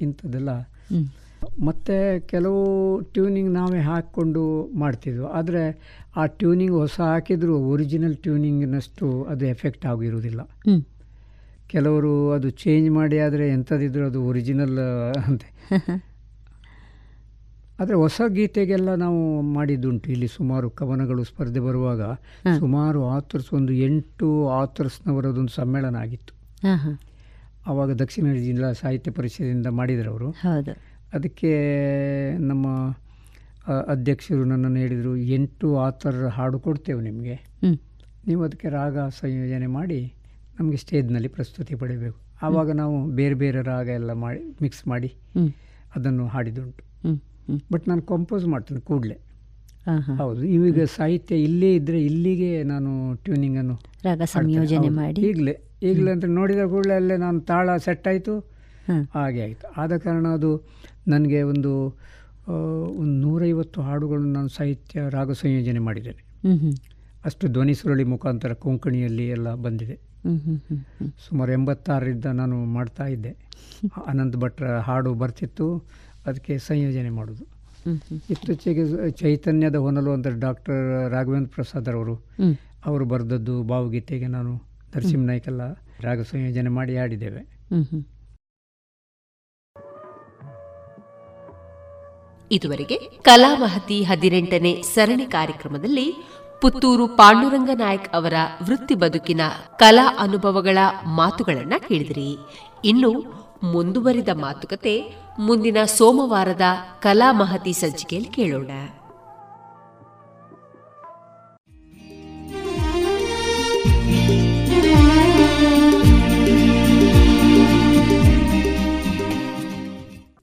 ಇಂಥದ್ದೆಲ್ಲ. ಮತ್ತು ಕೆಲವು ಟ್ಯೂನಿಂಗ್ ನಾವೇ ಹಾಕ್ಕೊಂಡು ಮಾಡ್ತಿದ್ವು. ಆದರೆ ಆ ಟ್ಯೂನಿಂಗ್ ಹೊಸ ಹಾಕಿದರೂ ಒರಿಜಿನಲ್ ಟ್ಯೂನಿಂಗಿನಷ್ಟು ಅದು ಎಫೆಕ್ಟ್ ಆಗಿರುವುದಿಲ್ಲ ಕೆಲವರು ಅದು ಚೇಂಜ್ ಮಾಡಿ ಆದರೆ ಎಂಥದಿದ್ರು ಅದು ಒರಿಜಿನಲ್ ಅಂತೆ. [LAUGHS] ಆದರೆ ಹೊಸ ಗೀತೆಗೆಲ್ಲ ನಾವು ಮಾಡಿದ್ದುಂಟು. ಇಲ್ಲಿ ಸುಮಾರು ಕವನಗಳು ಸ್ಪರ್ಧೆ ಬರುವಾಗ ಸುಮಾರು ಆಥರ್ಸ್ ಒಂದು ಎಂಟು ಆಥರ್ಸ್ನವರದೊಂದು ಸಮ್ಮೇಳನ ಆಗಿತ್ತು. ಆವಾಗ ದಕ್ಷಿಣ ಜಿಲ್ಲಾ ಸಾಹಿತ್ಯ ಪರಿಷದಿಂದ ಮಾಡಿದರು ಹೌದು. ಅದಕ್ಕೆ ನಮ್ಮ ಅಧ್ಯಕ್ಷರು ನನ್ನನ್ನು ಹೇಳಿದರು ಎಂಟು ಆಥರ್ ಹಾಡು ಕೊಡ್ತೇವೆ ನಿಮಗೆ. ನೀವು ಅದಕ್ಕೆ ರಾಗ ಸಂಯೋಜನೆ ಮಾಡಿ ನಮಗೆ ಸ್ಟೇಜ್ನಲ್ಲಿ ಪ್ರಸ್ತುತಿ ಪಡಿಬೇಕು ಆವಾಗ ನಾವು ಬೇರೆ ಬೇರೆ ರಾಗ ಎಲ್ಲ ಮಾಡಿ ಮಿಕ್ಸ್ ಮಾಡಿ ಅದನ್ನು ಹಾಡಿದುಂಟು ಬಟ್ ನಾನು ಕಂಪೋಸ್ ಮಾಡ್ತೇನೆ ಕೂಡಲೇ. ಹೌದು ಈಗ ಸಾಹಿತ್ಯ ಇಲ್ಲೇ ಇದ್ದರೆ ಇಲ್ಲಿಗೆ ನಾನು ಟ್ಯೂನಿಂಗನ್ನು ರಾಗ ಸಂಯೋಜನೆ ಮಾಡಿ. ಈಗಲೇ ಈಗಲೇ ಅಂತ ನೋಡಿದ ಕೂಡಲೇ ಅಲ್ಲೇ ನಾನು ತಾಳ ಸೆಟ್ ಆಯಿತು ಹಾಗೆ ಆಯಿತು. ಆದ ಕಾರಣ ಅದು ನನಗೆ ಒಂದು ಒಂದು ನೂರೈವತ್ತು ಹಾಡುಗಳನ್ನು ನಾನು ಸಾಹಿತ್ಯ ರಾಗ ಸಂಯೋಜನೆ ಮಾಡಿದ್ದೇನೆ. ಅಷ್ಟು ಧ್ವನಿ ಸುರಳಿ ಮುಖಾಂತರ ಕೊಂಕಣಿಯಲ್ಲಿ ಎಲ್ಲ ಬಂದಿದೆ. ಸುಮಾರು ಎಂಬತ್ತಾರರಿಂದ ನಾನು ಮಾಡ್ತಾ ಇದ್ದೆ. ಅನಂತ ಭಟ್ರ ಹಾಡು ಬರ್ತಿತ್ತು ಅದಕ್ಕೆ ಸಂಯೋಜನೆ ಮಾಡೋದು. ಇತ್ತೀಚೆಗೆ ಚೈತನ್ಯದ ಹೊನಲು ಅಂದರೆ ಡಾಕ್ಟರ್ ರಾಘವೇಂದ್ರ ಪ್ರಸಾದ್ ಅವರು ಅವರು ಬರೆದದ್ದು ಭಾವಗೀತೆಗೆ ನಾನು ನರಸಿಂಹ ನಾಯ್ಕೆಲ್ಲ ರಾಗ ಸಂಯೋಜನೆ ಮಾಡಿ ಆಡಿದ್ದೇವೆ ಇದುವರೆಗೆ ಕಲಾಮಹತಿ ಹದಿನೆಂಟನೇ ಸರಣಿ ಕಾರ್ಯಕ್ರಮದಲ್ಲಿ ಪುತ್ತೂರು ಪಾಂಡುರಂಗ ನಾಯಕ್ ಅವರ ವೃತ್ತಿ ಬದುಕಿನ ಕಲಾ ಅನುಭವಗಳ ಮಾತುಗಳನ್ನು ಕೇಳಿದಿರಿ. ಇನ್ನು ಮುಂದುವರಿದ ಮಾತುಕತೆ ಮುಂದಿನ ಸೋಮವಾರದ ಕಲಾ ಮಹತಿ ಸಂಚಿಕೆಯಲ್ಲಿ ಕೇಳೋಣ.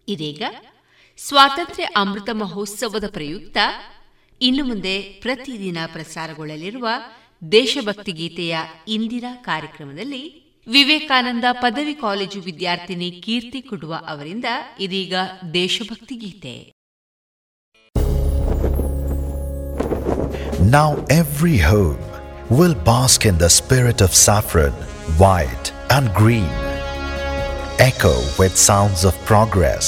ಇದೀಗ ಸ್ವಾತಂತ್ರ್ಯ ಅಮೃತ ಮಹೋತ್ಸವದ ಪ್ರಯುಕ್ತ ಇನ್ನು ಮುಂದೆ ಪ್ರತಿದಿನ ಪ್ರಸಾರಗೊಳ್ಳಲಿರುವ ದೇಶಭಕ್ತಿ ಗೀತೆಯ ಇಂದಿನ ಕಾರ್ಯಕ್ರಮದಲ್ಲಿ ವಿವೇಕಾನಂದ ಪದವಿ ಕಾಲೇಜು ವಿದ್ಯಾರ್ಥಿನಿ ಕೀರ್ತಿ ಕುಡುವ ಅವರಿಂದ ಇದೀಗ ದೇಶಭಕ್ತಿ ಗೀತೆ Now every home will bask in the spirit of saffron, white and green. Echo with sounds of progress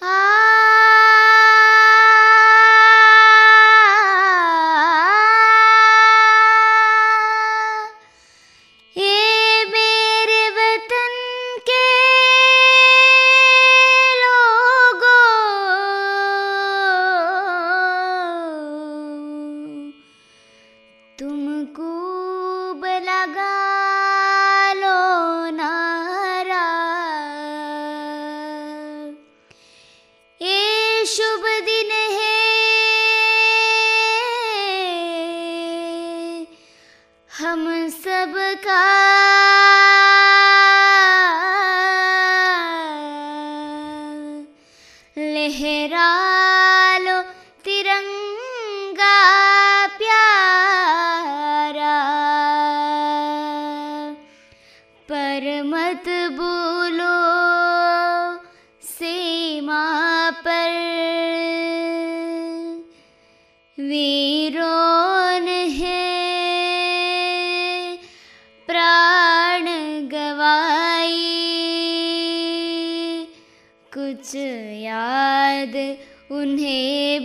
啊。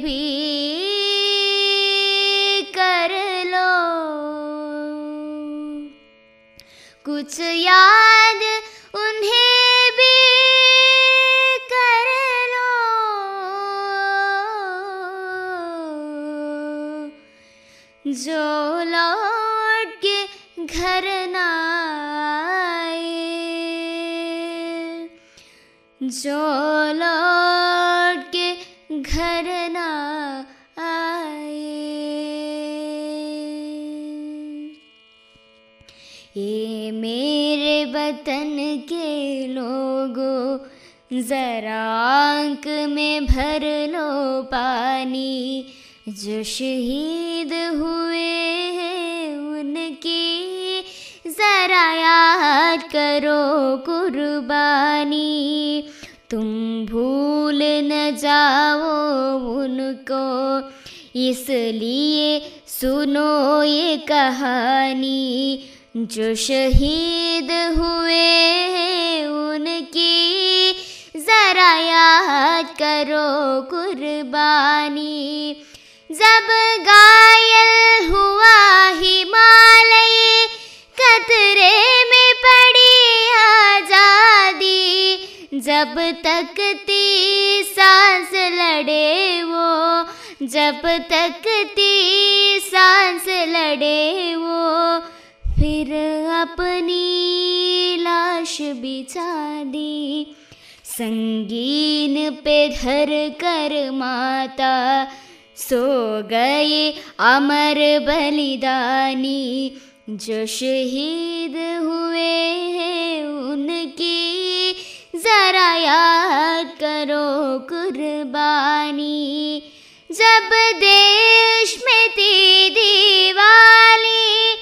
भी कर लो। कुछ याद उन्हें भी कर लो। जो लौट के घर ना आए, जो लौट जरा आंक में भर लो पानी। जो शहीद हुए हैं उनकी जरा याद करो कुर्बानी। तुम भूल न जाओ उनको, इसलिए सुनो ये कहानी। जो शहीद हुए हैं उनकी याद करो कुर्बानी। जब गायल हुआ हिमालय, कतरे में पड़ी आज़ादी। जब तक ती सांस लड़े वो, जब तक ती सांस लड़े वो, फिर अपनी लाश बिछा दी। संगीन पे धर कर माता, सो गए अमर बलिदानी। जो शहीद हुए हैं उनकी, जरा याद करो कुर्बानी। जब देश में थी दीवाली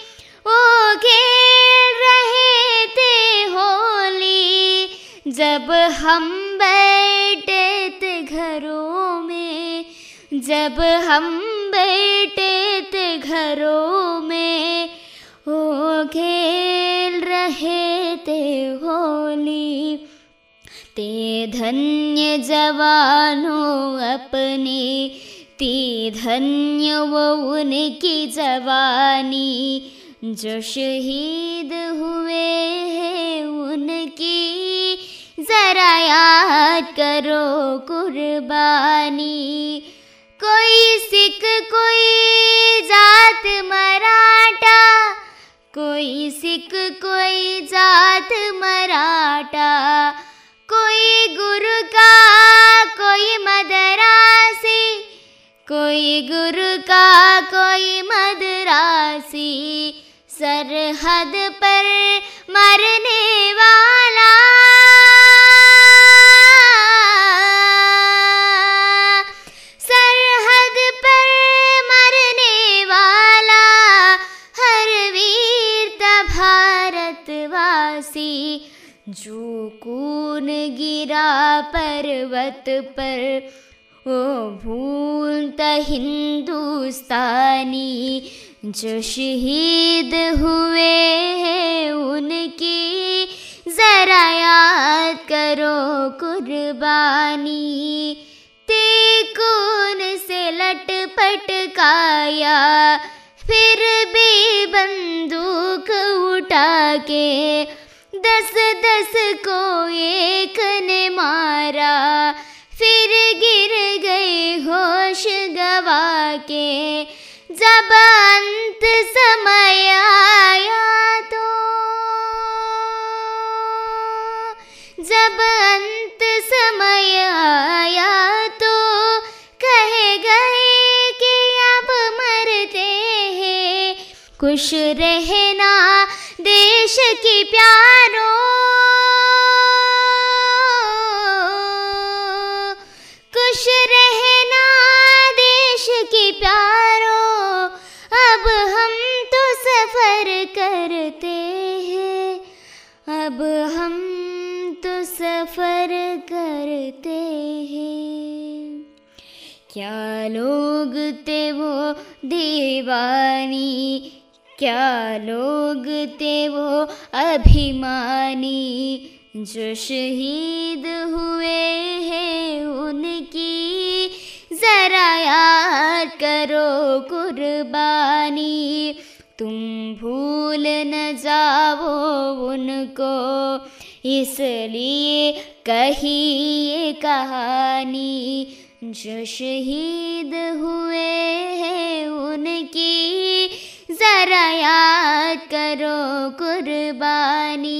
ओ खेल रहे थे होली जब हम बैठे थे घरों में, जब हम बैठे थे घरों में ओ खेल रहे थे होली। ते धन्य जवानों अपने, ते धन्य वो उनकी जवानी। जो शहीद हुए हैं उनकी जरा याद करो कुर्बानी। कोई सिख कोई जात मराठा। कोई सिख कोई जात मराठा। कोई गुरु का कोई मदरासी। कोई गुरु का कोई मदरासी। सरहद पर मरने पर्वत पर। ओ भूलता हिंदुस्तानी जो शहीद हुए हैं उनकी जरा याद करो कुर्बानी। ते कौन से लटपट काया, फिर भी बंदूक उठा के दस दस को एक ने मारा, फिर गिर गए होश गवा के। जब अंत समय आया तो जब अंत समय आया तो कहे गए कि अब मरते हैं। रहना देश की प्यारो। खुश रहना देश की प्यारो। अब हम तो सफ़र करते हैं। अब हम तो सफ़र करते हैं। क्या लोग थे वो दीवानी? क्या लोग थे वो अभिमानी? जो शहीद हुए हैं उनकी जरा याद करो कुर्बानी। तुम भूल न जाओ उनको, इसलिए कही ये कहानी। जो शहीद हुए हैं उनकी जरा याद करो कुर्बानी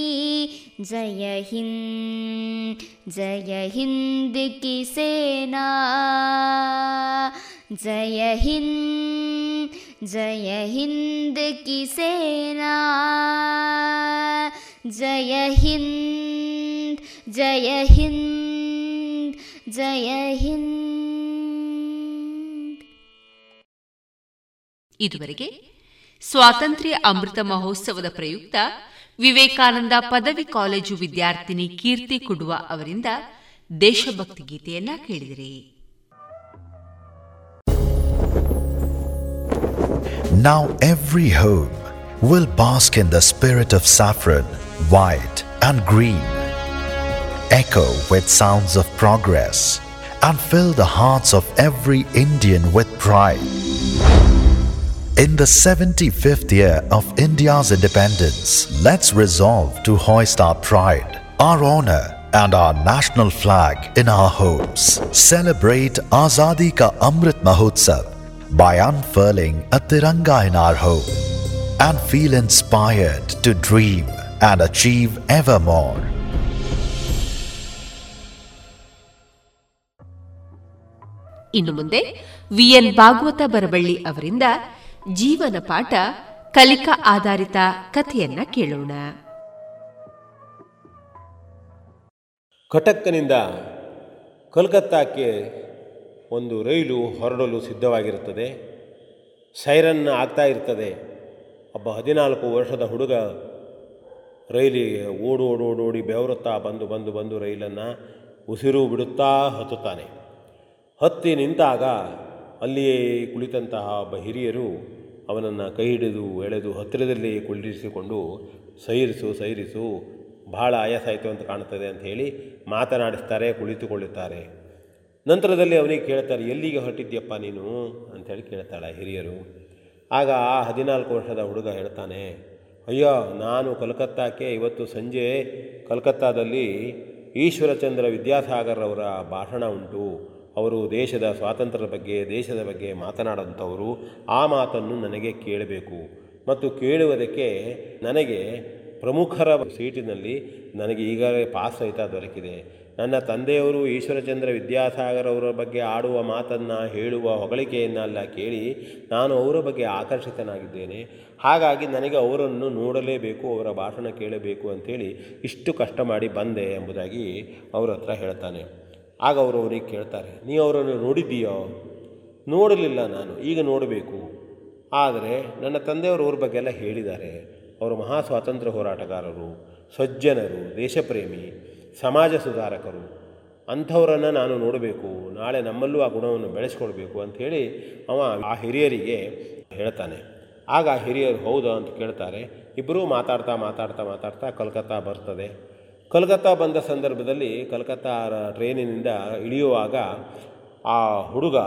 जय हिंद जय हिंद की सेना जय हिंद जय हिंद की सेना जय हिंद ಜಯ ಹಿಂದ್ ಜಯ ಹಿಂದ್ ಇದುವರೆಗೆ ಸ್ವಾತಂತ್ರ್ಯ ಅಮೃತ ಮಹೋತ್ಸವದ ಪ್ರಯುಕ್ತ ವಿವೇಕಾನಂದ ಪದವಿ ಕಾಲೇಜು ವಿದ್ಯಾರ್ಥಿನಿ ಕೀರ್ತಿ ಕುಡುವ ಅವರಿಂದ ದೇಶಭಕ್ತಿ ಗೀತೆಯನ್ನ ಕೇಳಿದಿರಿ Now every home will bask in the spirit of saffron, white and green. Echo with sounds of progress and fill the hearts of every Indian with pride. In the 75th year of India's independence, let's resolve to hoist our pride, our honor, and our national flag in our homes. Celebrate Azadi Ka Amrit Mahotsav by unfurling a Tiranga in our home and feel inspired to dream and achieve ever more. ಇನ್ನು ಮುಂದೆ ವಿಎನ್ ಭಾಗವತ ಬರಬಳ್ಳಿ ಅವರಿಂದ ಜೀವನ ಪಾಠ ಕಲಿಕಾ ಆಧಾರಿತ ಕಥೆಯನ್ನ ಕೇಳೋಣ. ಕಟಕ್ನಿಂದ ಕಲ್ಕತ್ತಾಕ್ಕೆ ಒಂದು ರೈಲು ಹೊರಡಲು ಸಿದ್ಧವಾಗಿರುತ್ತದೆ. ಸೈರನ್ ಆಗ್ತಾ ಇರ್ತದೆ. ಒಬ್ಬ ಹದಿನಾಲ್ಕು ವರ್ಷದ ಹುಡುಗ ರೈಲಿಗೆ ಓಡು ಓಡು ಓಡೋಡಿ ಬೆವರುತ್ತಾ ಬಂದು ಬಂದು ಬಂದು ರೈಲನ್ನು ಉಸಿರು ಬಿಡುತ್ತಾ ಹತ್ತುತ್ತಾನೆ. ಹತ್ತಿ ನಿಂತಾಗ ಅಲ್ಲಿಯೇ ಕುಳಿತಂತಹ ಒಬ್ಬ ಹಿರಿಯರು ಅವನನ್ನು ಕೈ ಹಿಡಿದು ಎಳೆದು ಹತ್ತಿರದಲ್ಲಿ ಕುಳ್ಳಿರಿಸಿಕೊಂಡು, ಸೈರಿಸು ಸೈರಿಸು ಬಹಳ ಆಯಾಸ ಆಯಿತು ಅಂತ ಕಾಣ್ತದೆ ಅಂತ ಹೇಳಿ ಮಾತನಾಡಿಸ್ತಾರೆ, ಕುಳಿತುಕೊಳ್ಳುತ್ತಾರೆ. ನಂತರದಲ್ಲಿ ಅವನಿಗೆ ಕೇಳ್ತಾರೆ, ಎಲ್ಲಿಗೆ ಹೊರಟಿದ್ಯಪ್ಪ ನೀನು? ಅಂಥೇಳಿ ಕೇಳ್ತಾಳೆ ಹಿರಿಯರು. ಆಗ ಆ ಹದಿನಾಲ್ಕು ವರ್ಷದ ಹುಡುಗ ಹೇಳ್ತಾನೆ, ಅಯ್ಯೋ, ನಾನು ಕಲ್ಕತ್ತಾಕ್ಕೆ ಇವತ್ತು ಸಂಜೆ ಕಲ್ಕತ್ತಾದಲ್ಲಿ ಈಶ್ವರಚಂದ್ರ ವಿದ್ಯಾಸಾಗರ್ ಅವರ ಭಾಷಣ ಉಂಟು. ಅವರು ದೇಶದ ಸ್ವಾತಂತ್ರ್ಯದ ಬಗ್ಗೆ, ದೇಶದ ಬಗ್ಗೆ ಮಾತನಾಡುವಂಥವರು, ಆ ಮಾತನ್ನು ನನಗೆ ಕೇಳಬೇಕು. ಮತ್ತು ಕೇಳುವುದಕ್ಕೆ ನನಗೆ ಪ್ರಮುಖರ ಸೀಟಿನಲ್ಲಿ ನನಗೆ ಈಗಾಗಲೇ ಪಾಸ್ ಸಹಿತ ದೊರಕಿದೆ. ನನ್ನ ತಂದೆಯವರು ಈಶ್ವರಚಂದ್ರ ವಿದ್ಯಾಸಾಗರ್ ಅವರ ಬಗ್ಗೆ ಆಡುವ ಮಾತನ್ನು, ಹೇಳುವ ಹೊಗಳಿಕೆಯನ್ನೆಲ್ಲ ಕೇಳಿ ನಾನು ಅವರ ಬಗ್ಗೆ ಆಕರ್ಷಿತನಾಗಿದ್ದೇನೆ. ಹಾಗಾಗಿ ನನಗೆ ಅವರನ್ನು ನೋಡಲೇಬೇಕು, ಅವರ ಭಾಷಣ ಕೇಳಬೇಕು ಅಂಥೇಳಿ ಇಷ್ಟು ಕಷ್ಟ ಮಾಡಿ ಬಂದೆ ಎಂಬುದಾಗಿ ಅವರ ಹತ್ರ ಹೇಳ್ತಾನೆ. ಆಗ ಅವರು ಅವರಿಗೆ ಕೇಳ್ತಾರೆ, ನೀ ಅವರನ್ನು ನೋಡಿದ್ದೀಯೋ? ನೋಡಲಿಲ್ಲ ನಾನು, ಈಗ ನೋಡಬೇಕು. ಆದರೆ ನನ್ನ ತಂದೆಯವರು ಅವ್ರ ಬಗ್ಗೆ ಎಲ್ಲ ಹೇಳಿದ್ದಾರೆ. ಅವರು ಮಹಾ ಸ್ವಾತಂತ್ರ್ಯ ಹೋರಾಟಗಾರರು, ಸಜ್ಜನರು, ದೇಶಪ್ರೇಮಿ, ಸಮಾಜ ಸುಧಾರಕರು. ಅಂಥವರನ್ನು ನಾನು ನೋಡಬೇಕು, ನಾಳೆ ನಮ್ಮಲ್ಲೂ ಆ ಗುಣವನ್ನು ಬೆಳೆಸ್ಕೊಳ್ಬೇಕು ಅಂಥೇಳಿ ಅವ ಆ ಹಿರಿಯರಿಗೆ ಹೇಳ್ತಾನೆ. ಆಗ ಆ ಹಿರಿಯರು, ಹೌದಾ? ಅಂತ ಕೇಳ್ತಾರೆ. ಇಬ್ಬರೂ ಮಾತಾಡ್ತಾ ಮಾತಾಡ್ತಾ ಮಾತಾಡ್ತಾ ಕಲ್ಕತ್ತಾ ಬರ್ತದೆ. ಕಲ್ಕತ್ತಾ ಬಂದ ಸಂದರ್ಭದಲ್ಲಿ ಕಲ್ಕತ್ತಾ ಟ್ರೈನಿನಿಂದ ಇಳಿಯುವಾಗ ಆ ಹುಡುಗ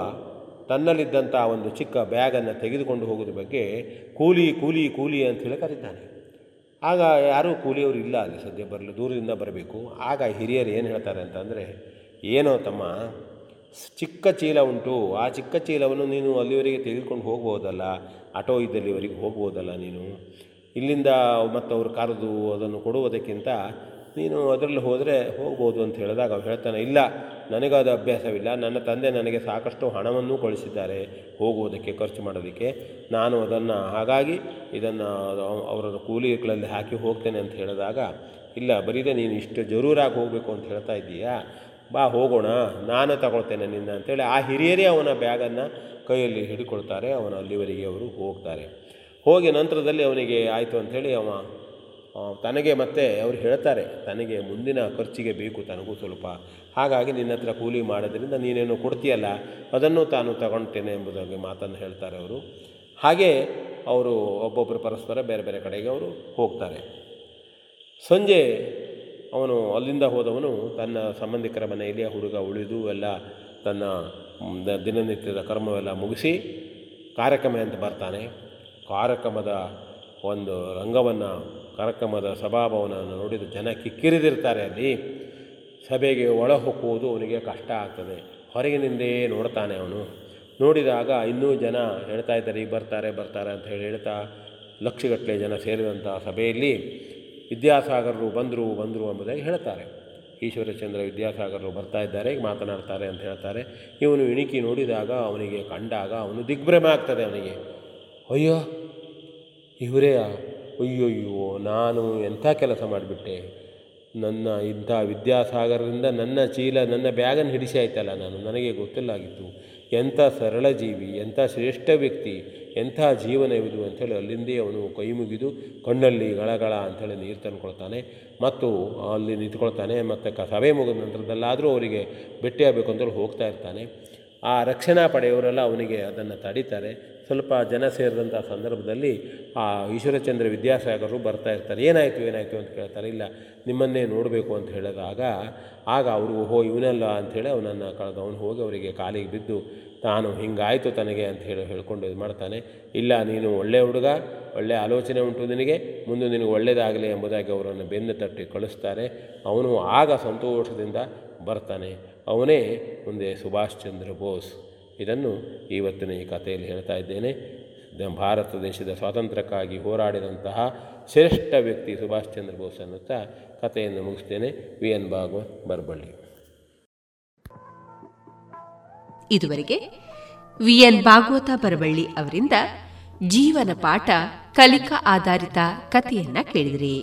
ತನ್ನಲ್ಲಿದ್ದಂಥ ಒಂದು ಚಿಕ್ಕ ಬ್ಯಾಗನ್ನು ತೆಗೆದುಕೊಂಡು ಹೋಗೋದ್ರ ಬಗ್ಗೆ ಕೂಲಿ ಕೂಲಿ ಕೂಲಿ ಅಂತ ಹೇಳಿ ಕರೀತಾನೆ. ಆಗ ಯಾರೂ ಕೂಲಿಯವರು ಇಲ್ಲ ಅಲ್ಲಿ ಸದ್ಯ ಬರಲು, ದೂರದಿಂದ ಬರಬೇಕು. ಆಗ ಹಿರಿಯರು ಏನು ಹೇಳ್ತಾರೆ ಅಂತಂದರೆ, ಏನೋ ತಮ್ಮ, ಚಿಕ್ಕ ಚೀಲ ಉಂಟು, ಆ ಚಿಕ್ಕ ಚೀಲವನ್ನು ನೀನು ಅಲ್ಲಿವರೆಗೆ ತೆಗೆದುಕೊಂಡು ಹೋಗ್ಬೋದಲ್ಲ, ಆಟೋ ಇದ್ದಲ್ಲಿವರೆಗೆ ಹೋಗ್ಬೋದಲ್ಲ ನೀನು. ಇಲ್ಲಿಂದ ಮತ್ತು ಅವರು ಕರೆದು ಅದನ್ನು ಕೊಡುವುದಕ್ಕಿಂತ ನೀನು ಅದರಲ್ಲಿ ಹೋದರೆ ಹೋಗ್ಬೋದು ಅಂತ ಹೇಳಿದಾಗ ಅವ್ರು ಹೇಳ್ತಾನೆ, ಇಲ್ಲ, ನನಗದು ಅಭ್ಯಾಸವಿಲ್ಲ. ನನ್ನ ತಂದೆ ನನಗೆ ಸಾಕಷ್ಟು ಹಣವನ್ನು ಕಳಿಸಿದ್ದಾರೆ ಹೋಗುವುದಕ್ಕೆ, ಖರ್ಚು ಮಾಡೋದಕ್ಕೆ. ನಾನು ಅದನ್ನು ಹಾಗಾಗಿ ಇದನ್ನು ಅವರ ಕೂಲಿಗಳಲ್ಲಿ ಹಾಕಿ ಹೋಗ್ತೇನೆ ಅಂತ ಹೇಳಿದಾಗ, ಇಲ್ಲ, ಬರೀದೆ ನೀನು ಇಷ್ಟು ಜರೂರಾಗಿ ಹೋಗಬೇಕು ಅಂತ ಹೇಳ್ತಾ ಇದ್ದೀಯಾ? ಬಾ, ಹೋಗೋಣ. ನಾನು ತಗೊಳ್ತೇನೆ ನಿನ್ನ ಅಂತೇಳಿ ಆ ಹಿರಿಯರೇ ಅವನ ಬ್ಯಾಗನ್ನು ಕೈಯಲ್ಲಿ ಹಿಡ್ಕೊಳ್ತಾರೆ. ಅವನು ಅಲ್ಲಿವರೆಗೆ ಅವರು ಹೋಗ್ತಾರೆ. ಹೋಗಿ ನಂತರದಲ್ಲಿ ಅವನಿಗೆ ಆಯಿತು ಅಂಥೇಳಿ ಅವ ತನಗೆ ಮತ್ತೆ ಅವರು ಹೇಳ್ತಾರೆ, ತನಗೆ ಮುಂದಿನ ಖರ್ಚಿಗೆ ಬೇಕು, ತನಗೂ ಸ್ವಲ್ಪ. ಹಾಗಾಗಿ ನಿನ್ನ ಹತ್ರ ಕೂಲಿ ಮಾಡೋದ್ರಿಂದ ನೀನೇನು ಕೊಡ್ತೀಯಲ್ಲ, ಅದನ್ನು ತಾನು ತಗೊಳ್ತೇನೆ ಎಂಬುದಾಗಿ ಮಾತನ್ನು ಹೇಳ್ತಾರೆ ಅವರು. ಹಾಗೆ ಅವರು ಒಬ್ಬೊಬ್ಬರು ಪರಸ್ಪರ ಬೇರೆ ಬೇರೆ ಕಡೆಗೆ ಅವರು ಹೋಗ್ತಾರೆ. ಸಂಜೆ ಅವನು ಅಲ್ಲಿಂದ ಹೋದವನು ತನ್ನ ಸಂಬಂಧಿಕರ ಮನೆಯಲ್ಲಿ ಹುಡುಗ ಉಳಿದು ಎಲ್ಲ ತನ್ನ ದಿನನಿತ್ಯದ ಕರ್ಮವೆಲ್ಲ ಮುಗಿಸಿ ಕಾರ್ಯಕ್ರಮ ಅಂತ ಬರ್ತಾನೆ. ಕಾರ್ಯಕ್ರಮದ ಒಂದು ರಂಗವನ್ನು ಕಾರ್ಯಕ್ರಮದ ಸಭಾಭವನವನ್ನು ನೋಡಿದ ಜನ ಕಿಕ್ಕಿರಿದಿರ್ತಾರೆ ಅಲ್ಲಿ. ಸಭೆಗೆ ಒಳ ಹೊಕ್ಕುವುದು ಅವನಿಗೆ ಕಷ್ಟ ಆಗ್ತದೆ. ಹೊರಗಿನಿಂದೇ ನೋಡ್ತಾನೆ ಅವನು. ನೋಡಿದಾಗ ಇನ್ನೂ ಜನ ಹೇಳ್ತಾ ಇದ್ದಾರೆ, ಈಗ ಬರ್ತಾರೆ ಬರ್ತಾರೆ ಅಂತ ಹೇಳಿ ಹೇಳ್ತಾ ಲಕ್ಷಗಟ್ಟಲೆ ಜನ ಸೇರಿದಂಥ ಸಭೆಯಲ್ಲಿ ವಿದ್ಯಾಸಾಗರರು ಬಂದರು ಬಂದರು ಎಂಬುದಾಗಿ ಹೇಳ್ತಾರೆ. ಈಶ್ವರಚಂದ್ರ ವಿದ್ಯಾಸಾಗರರು ಬರ್ತಾ ಇದ್ದಾರೆ, ಈಗ ಮಾತನಾಡ್ತಾರೆ ಅಂತ ಹೇಳ್ತಾರೆ. ಇವನು ಇಣಿಕಿ ನೋಡಿದಾಗ ಅವನಿಗೆ ಕಂಡಾಗ ಅವನು ದಿಗ್ಭ್ರಮೆ ಆಗ್ತದೆ ಅವನಿಗೆ. ಅಯ್ಯೋ, ಇವರೇ ಅಯ್ಯೋಯ್ಯೋ, ನಾನು ಎಂಥ ಕೆಲಸ ಮಾಡಿಬಿಟ್ಟೆ? ನನ್ನ ಇಂಥ ವಿದ್ಯಾಸಾಗರದಿಂದ ನನ್ನ ಚೀಲ, ನನ್ನ ಬ್ಯಾಗನ್ನು ಹಿಡಿಸಿ ಆಯ್ತಲ್ಲ ನಾನು? ನನಗೆ ಗೊತ್ತಿಲ್ಲಾಗಿತ್ತು. ಎಂಥ ಸರಳ ಜೀವಿ, ಎಂಥ ಶ್ರೇಷ್ಠ ವ್ಯಕ್ತಿ, ಎಂಥ ಜೀವನವಿದು ಅಂಥೇಳಿ ಅಲ್ಲಿಂದೇ ಅವನು ಕೈ ಮುಗಿದು ಕಣ್ಣಲ್ಲಿ ಗಳಗಳ ಅಂಥೇಳಿ ನೀರು ತಂದುಕೊಳ್ತಾನೆ. ಮತ್ತು ಅಲ್ಲಿ ನಿಂತ್ಕೊಳ್ತಾನೆ, ಮತ್ತು ಕ ಸಭೆ ಮುಗಿದ ನಂತರದಲ್ಲಾದರೂ ಅವರಿಗೆ ಭೇಟಿಯಾಗಬೇಕು ಅಂತೇಳಿ ಹೋಗ್ತಾ ಇರ್ತಾನೆ. ಆ ರಕ್ಷಣಾ ಪಡೆಯವರೆಲ್ಲ ಅವನಿಗೆ ಅದನ್ನು ತಡೀತಾರೆ. ಸ್ವಲ್ಪ ಜನ ಸೇರಿದಂಥ ಸಂದರ್ಭದಲ್ಲಿ ಆ ಈಶ್ವರಚಂದ್ರ ವಿದ್ಯಾಸಾಗರರು ಬರ್ತಾ ಇರ್ತಾರೆ. ಏನಾಯಿತು ಏನಾಯಿತು ಅಂತ ಕೇಳ್ತಾರೆ. ಇಲ್ಲ, ನಿಮ್ಮನ್ನೇ ನೋಡಬೇಕು ಅಂತ ಹೇಳಿದಾಗ ಆಗ ಅವರು, ಓಹೋ, ಇವನಲ್ಲ ಅಂಥೇಳಿ ಅವನನ್ನು ಕಳೆದು ಅವನು ಹೋಗಿ ಅವರಿಗೆ ಕಾಲಿಗೆ ಬಿದ್ದು, ತಾನು ಹಿಂಗಾಯಿತು ತನಗೆ ಅಂತ ಹೇಳಿ ಹೇಳ್ಕೊಂಡು ಇದು ಮಾಡ್ತಾನೆ. ಇಲ್ಲ, ನೀನು ಒಳ್ಳೆಯ ಹುಡುಗ ಒಳ್ಳೆಯ ಆಲೋಚನೆ ಉಂಟು ನಿನಗೆ, ಮುಂದೆ ನಿನಗೆ ಒಳ್ಳೆಯದಾಗಲಿ ಎಂಬುದಾಗಿ ಅವರನ್ನು ಬೆನ್ನು ತಟ್ಟಿ ಕಳಿಸ್ತಾರೆ. ಅವನು ಆಗ ಸಂತೋಷದಿಂದ ಬರ್ತಾನೆ. ಅವನೇ ಮುಂದೆ ಸುಭಾಷ್ ಚಂದ್ರ ಬೋಸ್. ಇದನ್ನು ಇವತ್ತಿನ ಈ ಕಥೆಯಲ್ಲಿ ಹೇಳ್ತಾ ಇದ್ದೇನೆ. ಭಾರತ ದೇಶದ ಸ್ವಾತಂತ್ರ್ಯಕ್ಕಾಗಿ ಹೋರಾಡಿದಂತಹ ಶ್ರೇಷ್ಠ ವ್ಯಕ್ತಿ ಸುಭಾಷ್ ಚಂದ್ರ ಬೋಸ್ ಅನ್ನುತ್ತಾ ಕಥೆಯನ್ನು ಮುಗಿಸ್ತೇನೆ. ವಿ. ಎನ್. ಭಾಗವತ್ ಬರಬಳ್ಳಿ. ಇದುವರೆಗೆ ವಿ. ಎನ್. ಭಾಗವತ ಬರಬಳ್ಳಿ ಅವರಿಂದ ಜೀವನ ಪಾಠ ಕಲಿಕಾ ಆಧಾರಿತ ಕಥೆಯನ್ನ ಕೇಳಿದ್ರಿ.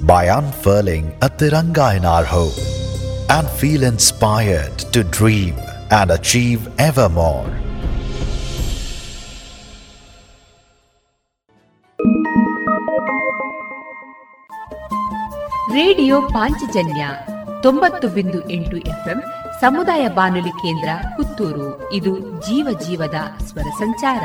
by unfurling a tiranga in our home and feel inspired to dream and achieve ever more. Radio Panchajanya ತೊಂಬತ್ತು ಬಿಂದು ಎಂಟು ಎಫ್ಎಂ ಸಮುದಾಯ ಬಾನುಲಿ ಕೇಂದ್ರ ಪುತ್ತೂರು ಇದು ಜೀವ ಜೀವದ ಸ್ವರ ಸಂಚಾರ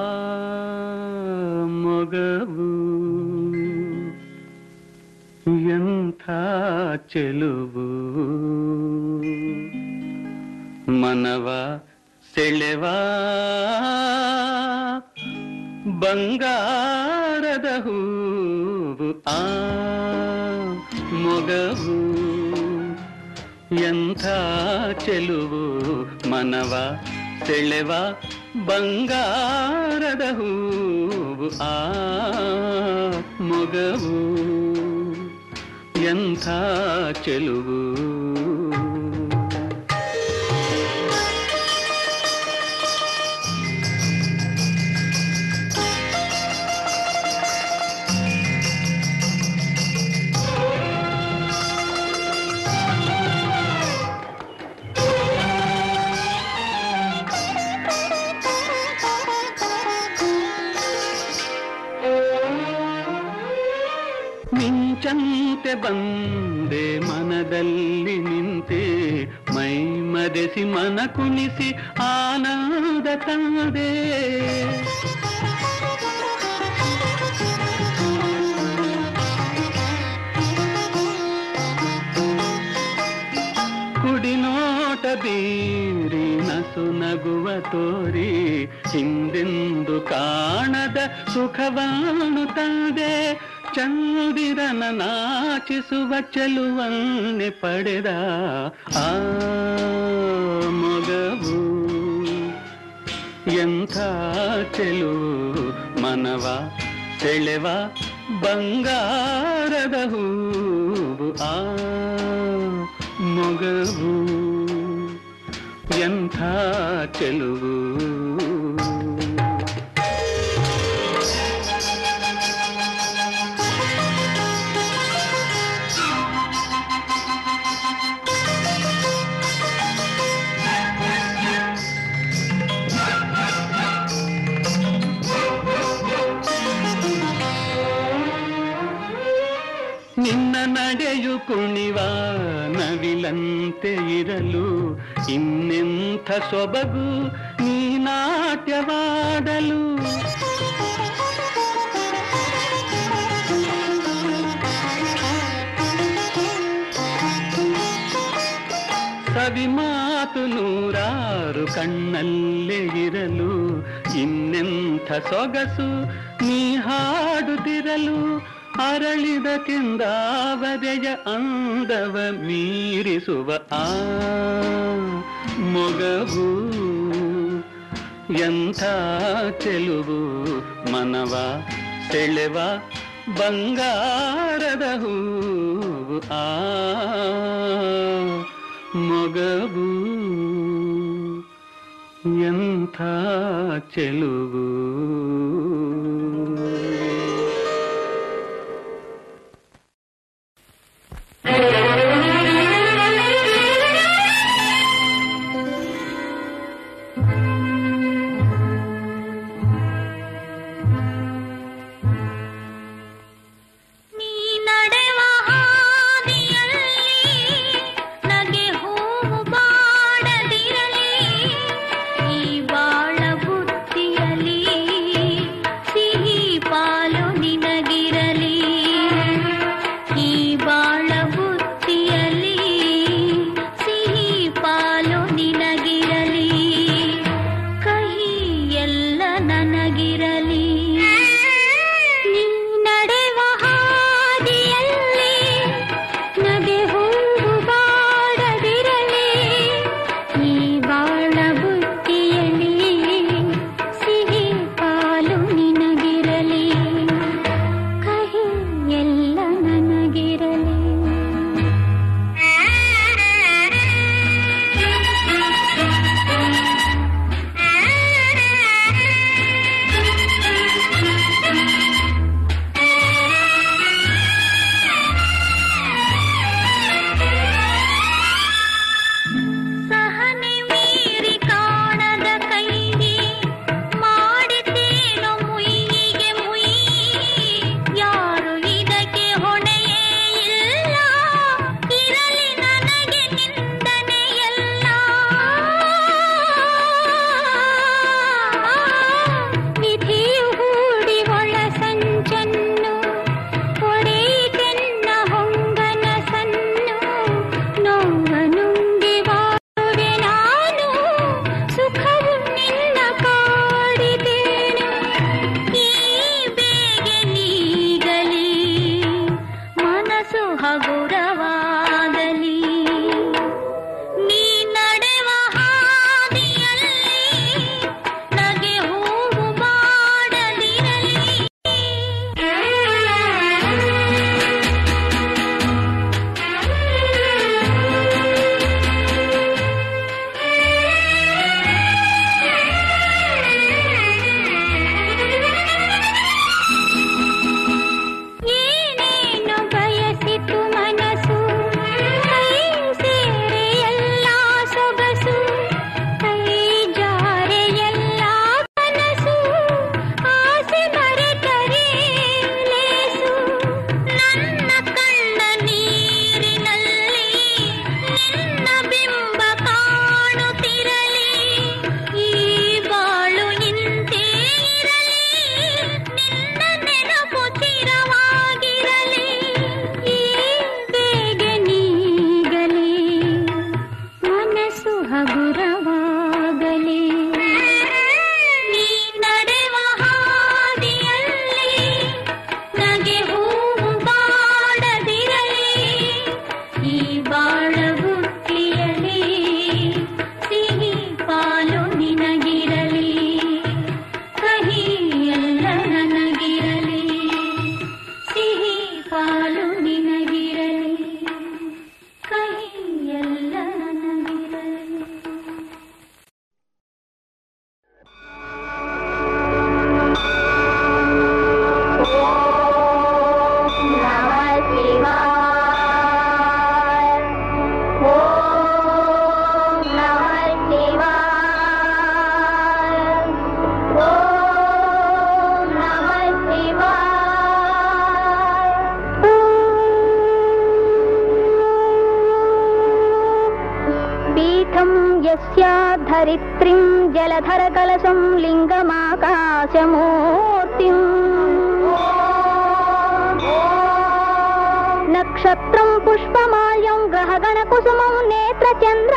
ಚೆಲುವು ಮನವ ಸೆಳೆವಾ ಬಂಗಾರದ ಹೂವು ಆ ಮೊಗವು ಎಂಥ ಚೆಲುವು ಮನವ ಸೆಳೆವ ಬಂಗಾರದ ಹೂವು ಆ ಮೊಗವು ಎಂಥ ಚೆಲುವು. ಬಂದೆ, ಮನದಲ್ಲಿ ನಿಂತೆ ಮೈ ಮರೆಸಿ, ಮನ ಕುಣಿಸಿ, ಆನಂದ ತಂದೆ. ಕುಡಿನೋಟ ಬೀರಿ, ನಸು ನಗುವ ತೋರಿ, ಹಿಂದೆಂದು ಕಾಣದ ಸುಖವಾಣುತ್ತದೆ ತಂದೆ. ಚಂದಿರನ ನಾಚಿಸುವ ಚೆಲುವನ್ನೆ ಪಡೆದ ಆ ಮಗವು ಎಂಥ ಚೆಲು ಮನವ ಸೆಳೆವ ಬಂಗಾರದ ಹೂವು ಆ ಮೊಗವು ಎಂಥ ಚೆಲುವು ನಡೆಯು ಕುಣಿವ ನವಿಲಂತೆ ಇರಲು ಇನ್ನೆಂಥ ಸೊಬಗು ನೀ ನಾಟ್ಯವಾಡಲು. ಸವಿ ಮಾತು ನೂರಾರು ಕಣ್ಣಲ್ಲೇ ಇರಲು ಇನ್ನೆಂಥ ಸೊಗಸು ನೀ ಹಾಡುತ್ತಿರಲು. ಅರಳಿದ ಕೆಂದಾವದೆಯ ಅಂದವ ಮೀರಿಸುವ ಆ ಮೊಗವು. ಎಂಥ ಚೆಲುವು ಮನವ, ಸೆಳೆವ ಬಂಗಾರದ ಹೂವು ಆ ಮೊಗವು. ಎಂಥ ಚೆಲುವು. नक्षत्रं पुष्पमाल्यं ग्रहगणकुसुमं नेत्रचन्द्रार्कवन्ध्यम्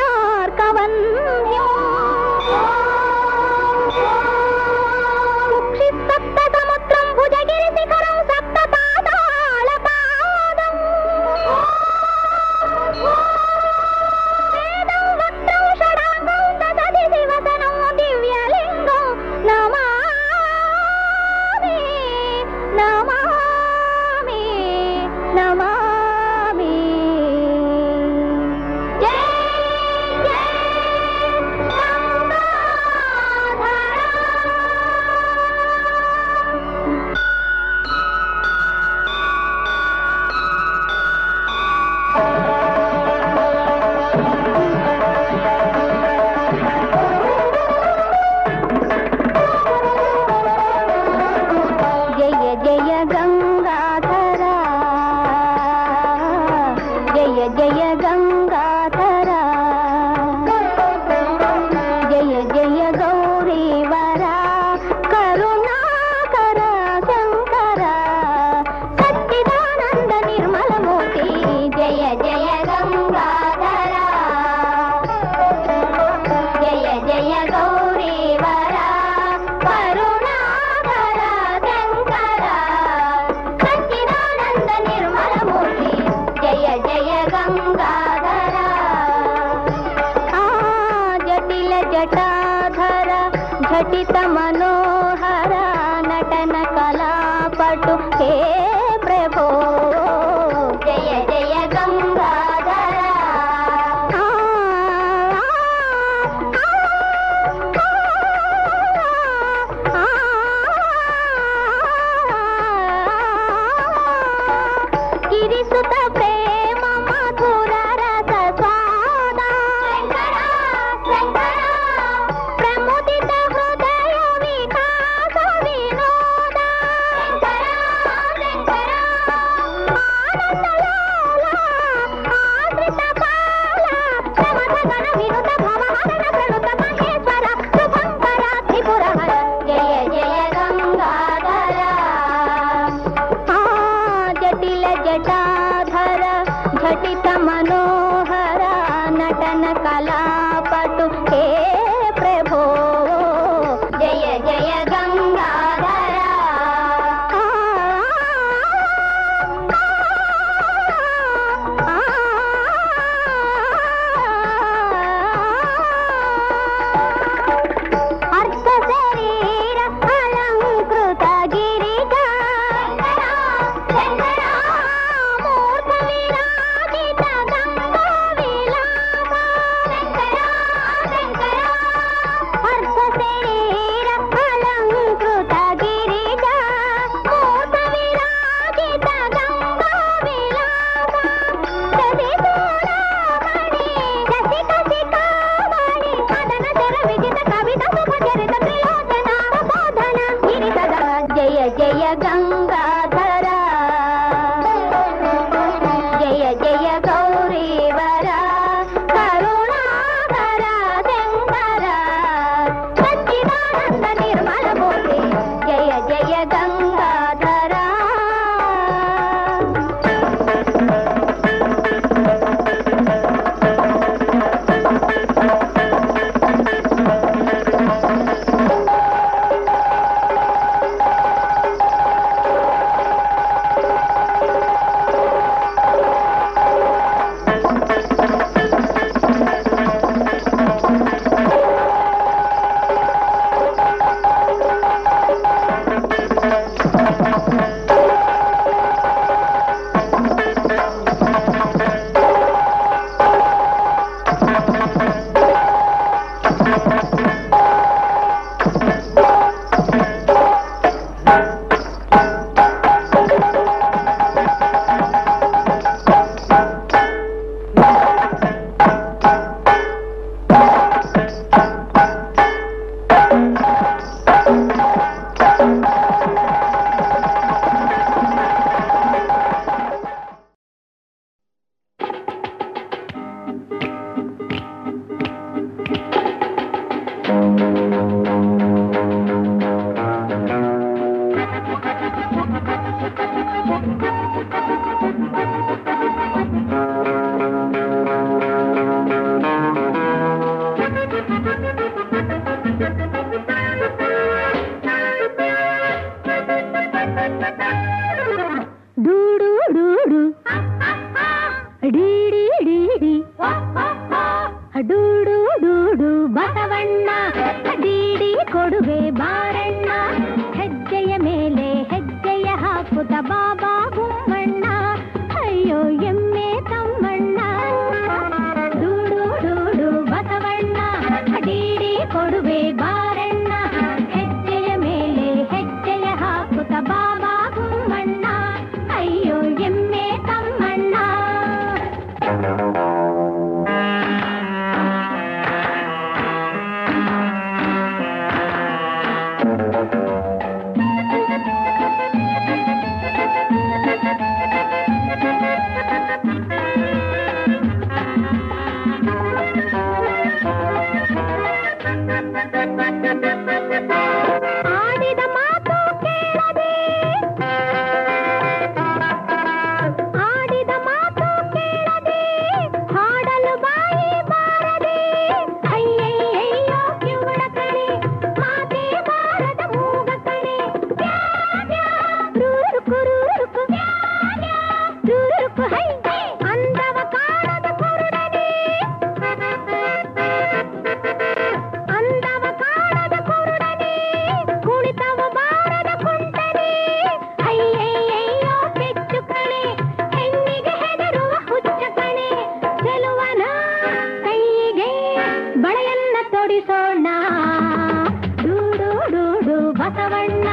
ಬಸವಣ್ಣ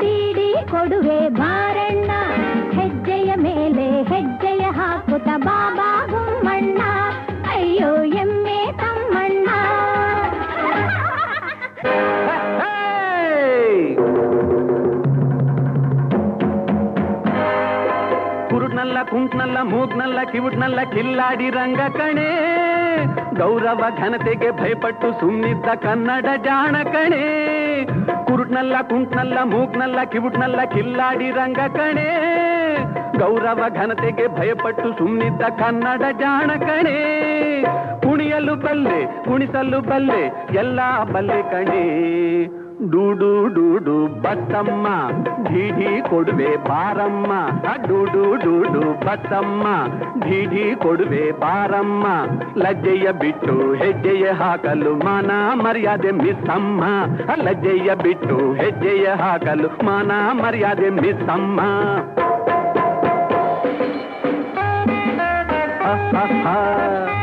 ಡೀಡಿ ಕೊಡುವೆ ಬಾರಣ್ಣ, ಹೆಜ್ಜೆಯ ಮೇಲೆ ಹೆಜ್ಜೆಯ ಹಾಕುತ್ತ ಬಾಬಾ ಗುಮ್ಮಣ್ಣ, ಅಯ್ಯೋ ಎಮ್ಮೆ ತಮ್ಮಣ್ಣ. ಕುರುಡ್ನಲ್ಲ, ಕುಂಟ್ನಲ್ಲ, ಮೂಗ್ನಲ್ಲ, ಕಿವುಡ್ನಲ್ಲ ಕಿಲ್ಲಾಡಿ ರಂಗ ಕಣೆ. ಗೌರವ ಘನತೆಗೆ ಭಯಪಟ್ಟು ಸುಮ್ನಿದ್ದ ಕನ್ನಡ ಜಾಣ ಕಣೆ ಕುರುಡ್ನಲ್ಲ ಕುಂಟ್ನಲ್ಲ, ಮೂಗ್ನಲ್ಲ, ಕಿವುಟ್ನಲ್ಲ, ಕಿಲ್ಲಾಡಿ ರಂಗ ಕಣೆ. ಗೌರವ ಘನತೆಗೆ ಭಯಪಟ್ಟು ಸುಮ್ಮನಿದ್ದ ಕನ್ನಡ ಜಾಣ ಕಣೆ. ಕುಣಿಯಲು ಬಲ್ಲೆ, ಕುಣಿಸಲು ಬಲ್ಲೆ, ಎಲ್ಲ ಬಲ್ಲೆ ಕಣೆ. ಡೂಡು ಡೂಡು ಬತ್ತಮ್ಮ ಢೀಢಿ ಕೊಡುವೆ ಬಾರಮ್ಮ ಆ ಡೂಡು ಡೂಡು ಬತ್ತಮ್ಮ ಢೀಢಿ ಕೊಡುವೆ ಬಾರಮ್ಮ ಲಜ್ಜೆಯ ಬಿಟ್ಟು ಹೆಜ್ಜೆಯ ಹಾಕಲು ಮಾನ ಮರ್ಯಾದೆ ಮಿಸ್ಸಮ್ಮ ಆ ಲಜ್ಜೆಯ ಬಿಟ್ಟು ಹೆಜ್ಜೆಯ ಹಾಕಲು ಮಾನ ಮರ್ಯಾದೆ ಮಿಸ್ಸಮ್ಮ ಆಹಾಹಾ. ಓ,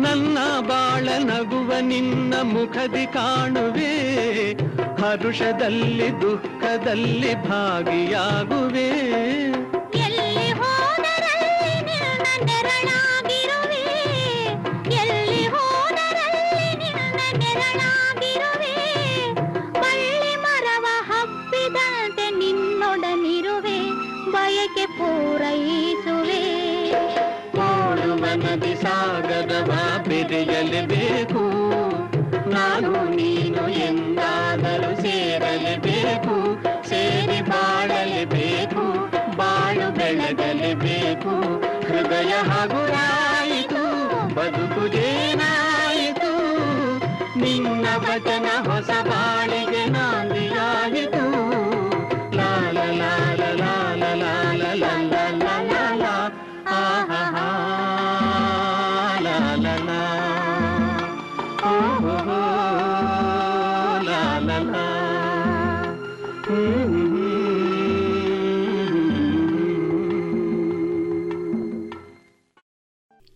ನನ್ನ ಬಾಳ ನಗುವ ನಿನ್ನ ಮುಖದಿ ಕಾಣುವೆ. ಹರುಷದಲ್ಲಿ ದುಃಖದಲ್ಲಿ ಭಾಗಿಯಾಗುವೆ. ಎಲ್ಲಿ ಹೋದರಲ್ಲಿ ನಿನ್ನ ನೆರಳಾಗಿರುವೆ